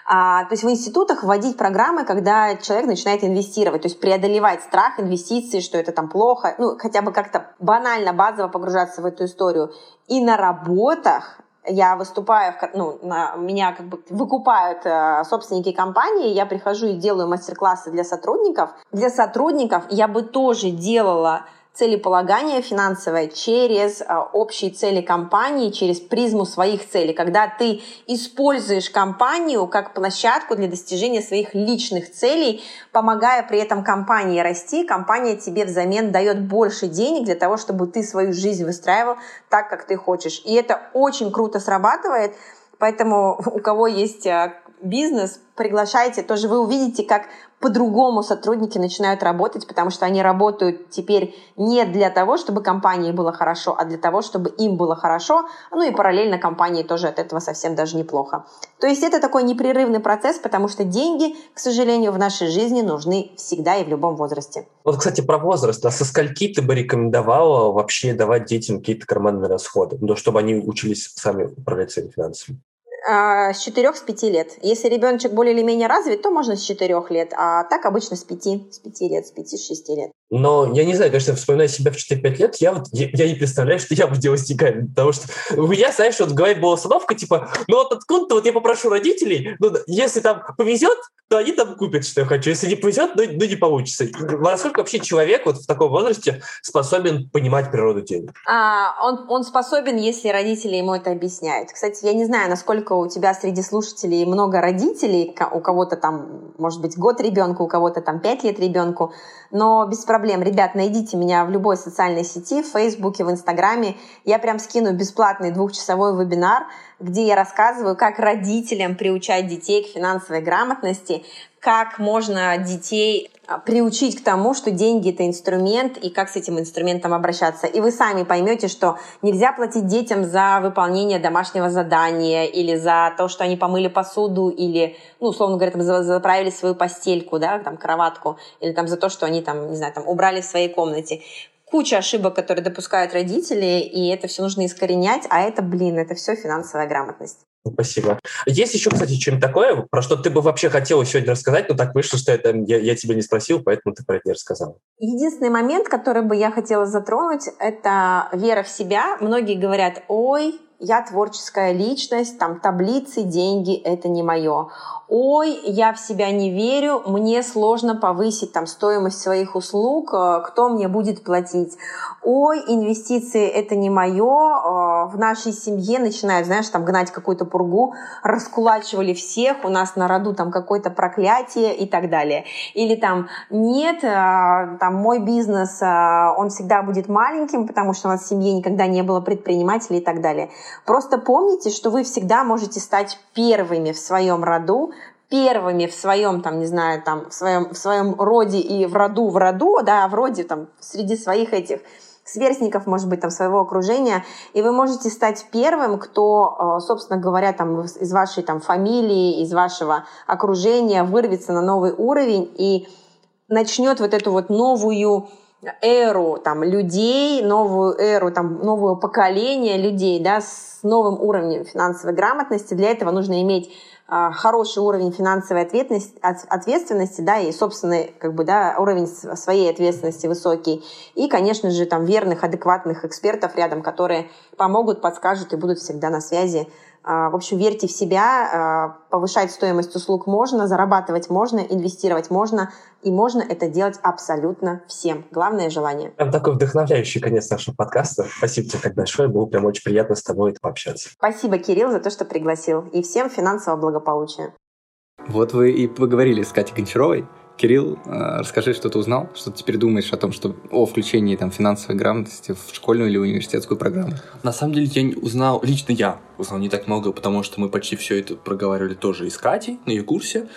А, то есть в институтах вводить программы, когда человек начинает инвестировать, то есть преодолевать страх инвестиций, что это там плохо, ну, хотя бы как-то банально, базово погружаться в эту историю. И на работах я выступаю, ну, на, меня как бы выкупают э, собственники компании, я прихожу и делаю мастер-классы для сотрудников. Для сотрудников я бы тоже делала целеполагание финансовое через а, общие цели компании, через призму своих целей, когда ты используешь компанию как площадку для достижения своих личных целей, помогая при этом компании расти, компания тебе взамен дает больше денег для того, чтобы ты свою жизнь выстраивал так, как ты хочешь. И это очень круто срабатывает, поэтому у кого есть а, бизнес, приглашайте, тоже вы увидите, как по-другому сотрудники начинают работать, потому что они работают теперь не для того, чтобы компании было хорошо, а для того, чтобы им было хорошо, ну и параллельно компании тоже от этого совсем даже неплохо. То есть это такой непрерывный процесс, потому что деньги, к сожалению, в нашей жизни нужны всегда и в любом возрасте.
Вот, кстати, про возраст. А со скольки ты бы рекомендовала вообще давать детям какие-то карманные расходы, ну, чтобы они учились сами управлять своими финансами?
А, с 4 с 5 лет. Если ребеночек более или менее развит, то можно с 4 лет, а так обычно с 5, с 5 лет, с 5-6 лет.
Но я не знаю, конечно, вспоминая себя в 4-5 лет, я вот я, я не представляю, что я бы делал с деньгами, потому что у меня, знаешь, вот в голове была установка, типа, ну вот откуда-то вот я попрошу родителей, ну, если там повезет, то они там купят, что я хочу. Если не повезет, ну, ну не получится. Насколько вообще человек вот в таком возрасте способен понимать природу денег?
А, он, он способен, если родители ему это объясняют. Кстати, я не знаю, насколько у тебя среди слушателей много родителей, у кого-то там, может быть, год ребенку, у кого-то там пять лет ребенку, но без проблем. Ребят, найдите меня в любой социальной сети, в Фейсбуке, в Инстаграме. Я прям скину бесплатный двухчасовой вебинар, где я рассказываю, как родителям приучать детей к финансовой грамотности, как можно детей а, приучить к тому, что деньги это инструмент и как с этим инструментом обращаться. И вы сами поймете, что нельзя платить детям за выполнение домашнего задания или за то, что они помыли посуду или, ну, условно говоря, там, заправили свою постельку, да, там, кроватку, или там за то, что они там, не знаю, там, убрали в своей комнате куча ошибок, которые допускают родители, и это все нужно искоренять, а это, блин, это все финансовая грамотность.
Спасибо. Есть еще, кстати, что-нибудь такое, про что ты бы вообще хотела сегодня рассказать, но так вышло, что это я, я тебя не спросил, поэтому ты про это не рассказала.
Единственный момент, который бы я хотела затронуть, это вера в себя. Многие говорят, ой, я творческая личность, там таблицы, деньги – это не мое. Ой, я в себя не верю, мне сложно повысить там стоимость своих услуг, э, кто мне будет платить. Ой, инвестиции – это не мое, э, в нашей семье начинают, знаешь, там гнать какую-то пургу, раскулачивали всех, у нас на роду там какое-то проклятие и так далее. Или там нет, э, там мой бизнес, он всегда будет маленьким, потому что у нас в семье никогда не было предпринимателей и так далее. Просто помните, что вы всегда можете стать первыми в своем роду, первыми в своем, там, не знаю, там, в своем, в своем роде и в роду, в роду, да, в роде, там, среди своих этих сверстников, может быть, там, своего окружения, и вы можете стать первым, кто, э, собственно говоря, там, из вашей там, фамилии, из вашего окружения вырвется на новый уровень и начнет вот эту вот новую эру там, людей, новую эру, там, новое поколение людей да, с новым уровнем финансовой грамотности. Для этого нужно иметь а, хороший уровень финансовой ответственности, ответственности, да, и собственный, как бы, да, уровень своей ответственности высокий. И, конечно же, там верных, адекватных экспертов рядом, которые помогут, подскажут и будут всегда на связи в общем, верьте в себя, а, повышать стоимость услуг можно, зарабатывать можно, инвестировать можно, и можно это делать абсолютно всем. Главное — желание.
Прям такой вдохновляющий конец нашего подкаста. Спасибо тебе так большое, было прям очень приятно с тобой пообщаться.
Спасибо, Кирилл, за то, что пригласил. И всем финансового благополучия.
Вот вы и поговорили с Катей Гончаровой. Кирилл, э, расскажи, что ты узнал, что ты теперь думаешь о том, что о включении там, финансовой грамотности в школьную или университетскую программу.
На самом деле я узнал, лично я узнал не так много, потому что мы почти все это проговаривали тоже и с Катей на ее курсе.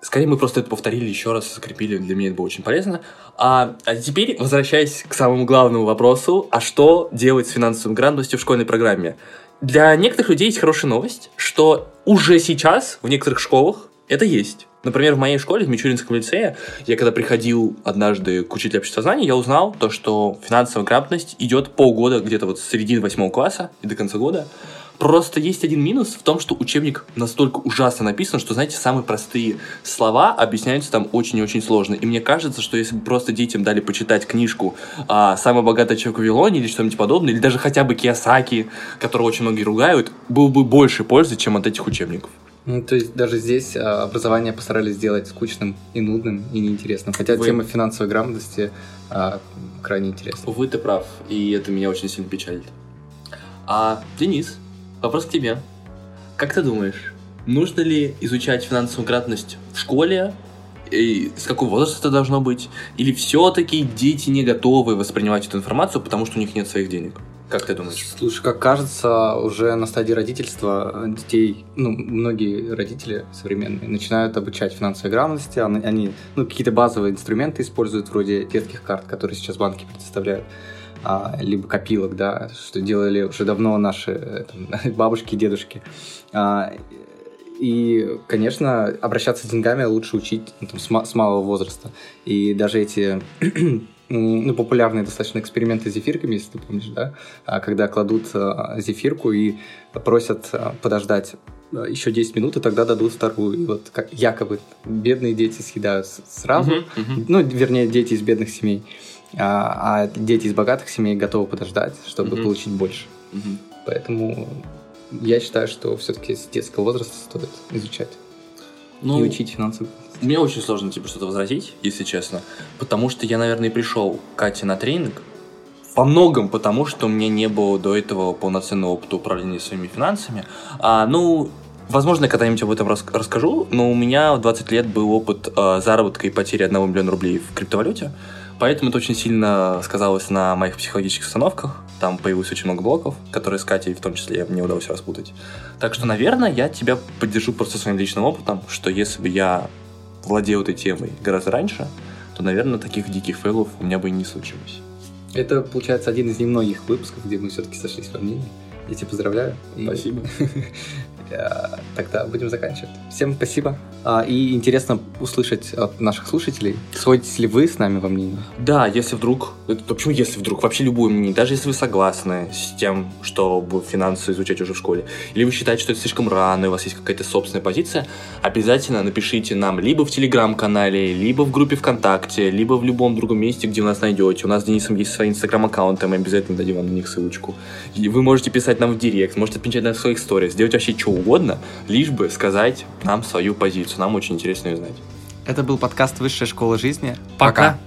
Скорее, мы просто это повторили еще раз, закрепили, для меня это было очень полезно. А, а теперь, возвращаясь к самому главному вопросу, а что делать с финансовой грамотностью в школьной программе? для некоторых людей есть хорошая новость, что уже сейчас в некоторых школах это есть. Например, в моей школе, в Мичуринском лицее, я когда приходил однажды к учителю общества знаний, я узнал то, что финансовая грамотность идет полгода, где-то вот с середины восьмого класса и до конца года. Просто есть один минус в том, что учебник настолько ужасно написан, что, знаете, самые простые слова объясняются там очень и очень сложно. И мне кажется, что если бы просто детям дали почитать книжку а, «Самый богатый человек в Вавилоне» или что-нибудь подобное, или даже хотя бы Киосаки, которого очень многие ругают, было бы больше пользы, чем от этих учебников.
Ну, то есть даже здесь а, образование постарались сделать скучным и нудным и неинтересным. Хотя
Вы-
тема финансовой грамотности а, крайне интересна.
Увы, ты прав, и это меня очень сильно печалит. А, Денис, вопрос к тебе. Как ты думаешь, нужно ли изучать финансовую грамотность в школе? И с какого возраста это должно быть? Или все-таки дети не готовы воспринимать эту информацию, потому что у них нет своих денег? Как ты думаешь?
Слушай, как кажется, уже на стадии родительства детей, ну, многие родители современные начинают обучать финансовой грамотности, они, ну, какие-то базовые инструменты используют, вроде детских карт, которые сейчас банки предоставляют, а, либо копилок, да, что делали уже давно наши там, бабушки и дедушки. А, и, конечно, обращаться с деньгами лучше учить ну, там, с, с малого возраста. И даже эти ну, популярные достаточно эксперименты с зефирками, если ты помнишь, да, А, когда кладут а, зефирку и просят а, подождать еще 10 минут, и тогда дадут вторую. И вот как якобы бедные дети съедают сразу,
Мгм, мгм.
ну, вернее, дети из бедных семей, а, а дети из богатых семей готовы подождать, чтобы
Мгм.
получить больше.
Мгм.
Поэтому я считаю, что все-таки с детского возраста стоит изучать
Ну,
и учить финансовую
Мне очень сложно типа что-то возразить, если честно, потому что я, наверное, и пришел к Кате на тренинг во многом потому, что у меня не было до этого полноценного опыта управления своими финансами. А, ну, возможно, когда-нибудь об этом рас- расскажу, но у меня в 20 лет был опыт э, заработка и потери 1 миллиона рублей в криптовалюте, поэтому это очень сильно сказалось на моих психологических установках. Там появилось очень много блоков, которые с Катей в том числе мне удалось распутать. Так что, наверное, я тебя поддержу просто своим личным опытом, что если бы я владел этой темой гораздо раньше, то, наверное, таких диких фейлов у меня бы и не случилось.
Это, получается, один из немногих выпусков, где мы все-таки сошлись во мнении. Я тебя поздравляю.
Спасибо.
э, Тогда будем заканчивать. Всем спасибо. А, И интересно услышать от наших слушателей, сходитесь ли вы с нами во мнении?
Да, если вдруг, это, почему если вдруг, вообще любое мнение, даже если вы согласны с тем, чтобы финансы изучать уже в школе, или вы считаете, что это слишком рано, и у вас есть какая-то собственная позиция, обязательно напишите нам либо в Телеграм-канале, либо в группе ВКонтакте, либо в любом другом месте, где вы нас найдете. У нас с Денисом есть свои инстаграм-аккаунты, мы обязательно дадим вам на них ссылочку. И вы можете писать нам в директ, можете отмечать на своих сториях, сделать вообще что угодно, лишь бы сказать нам свою позицию. Нам очень интересно ее знать.
Это был подкаст «Высшая школа жизни».
Пока.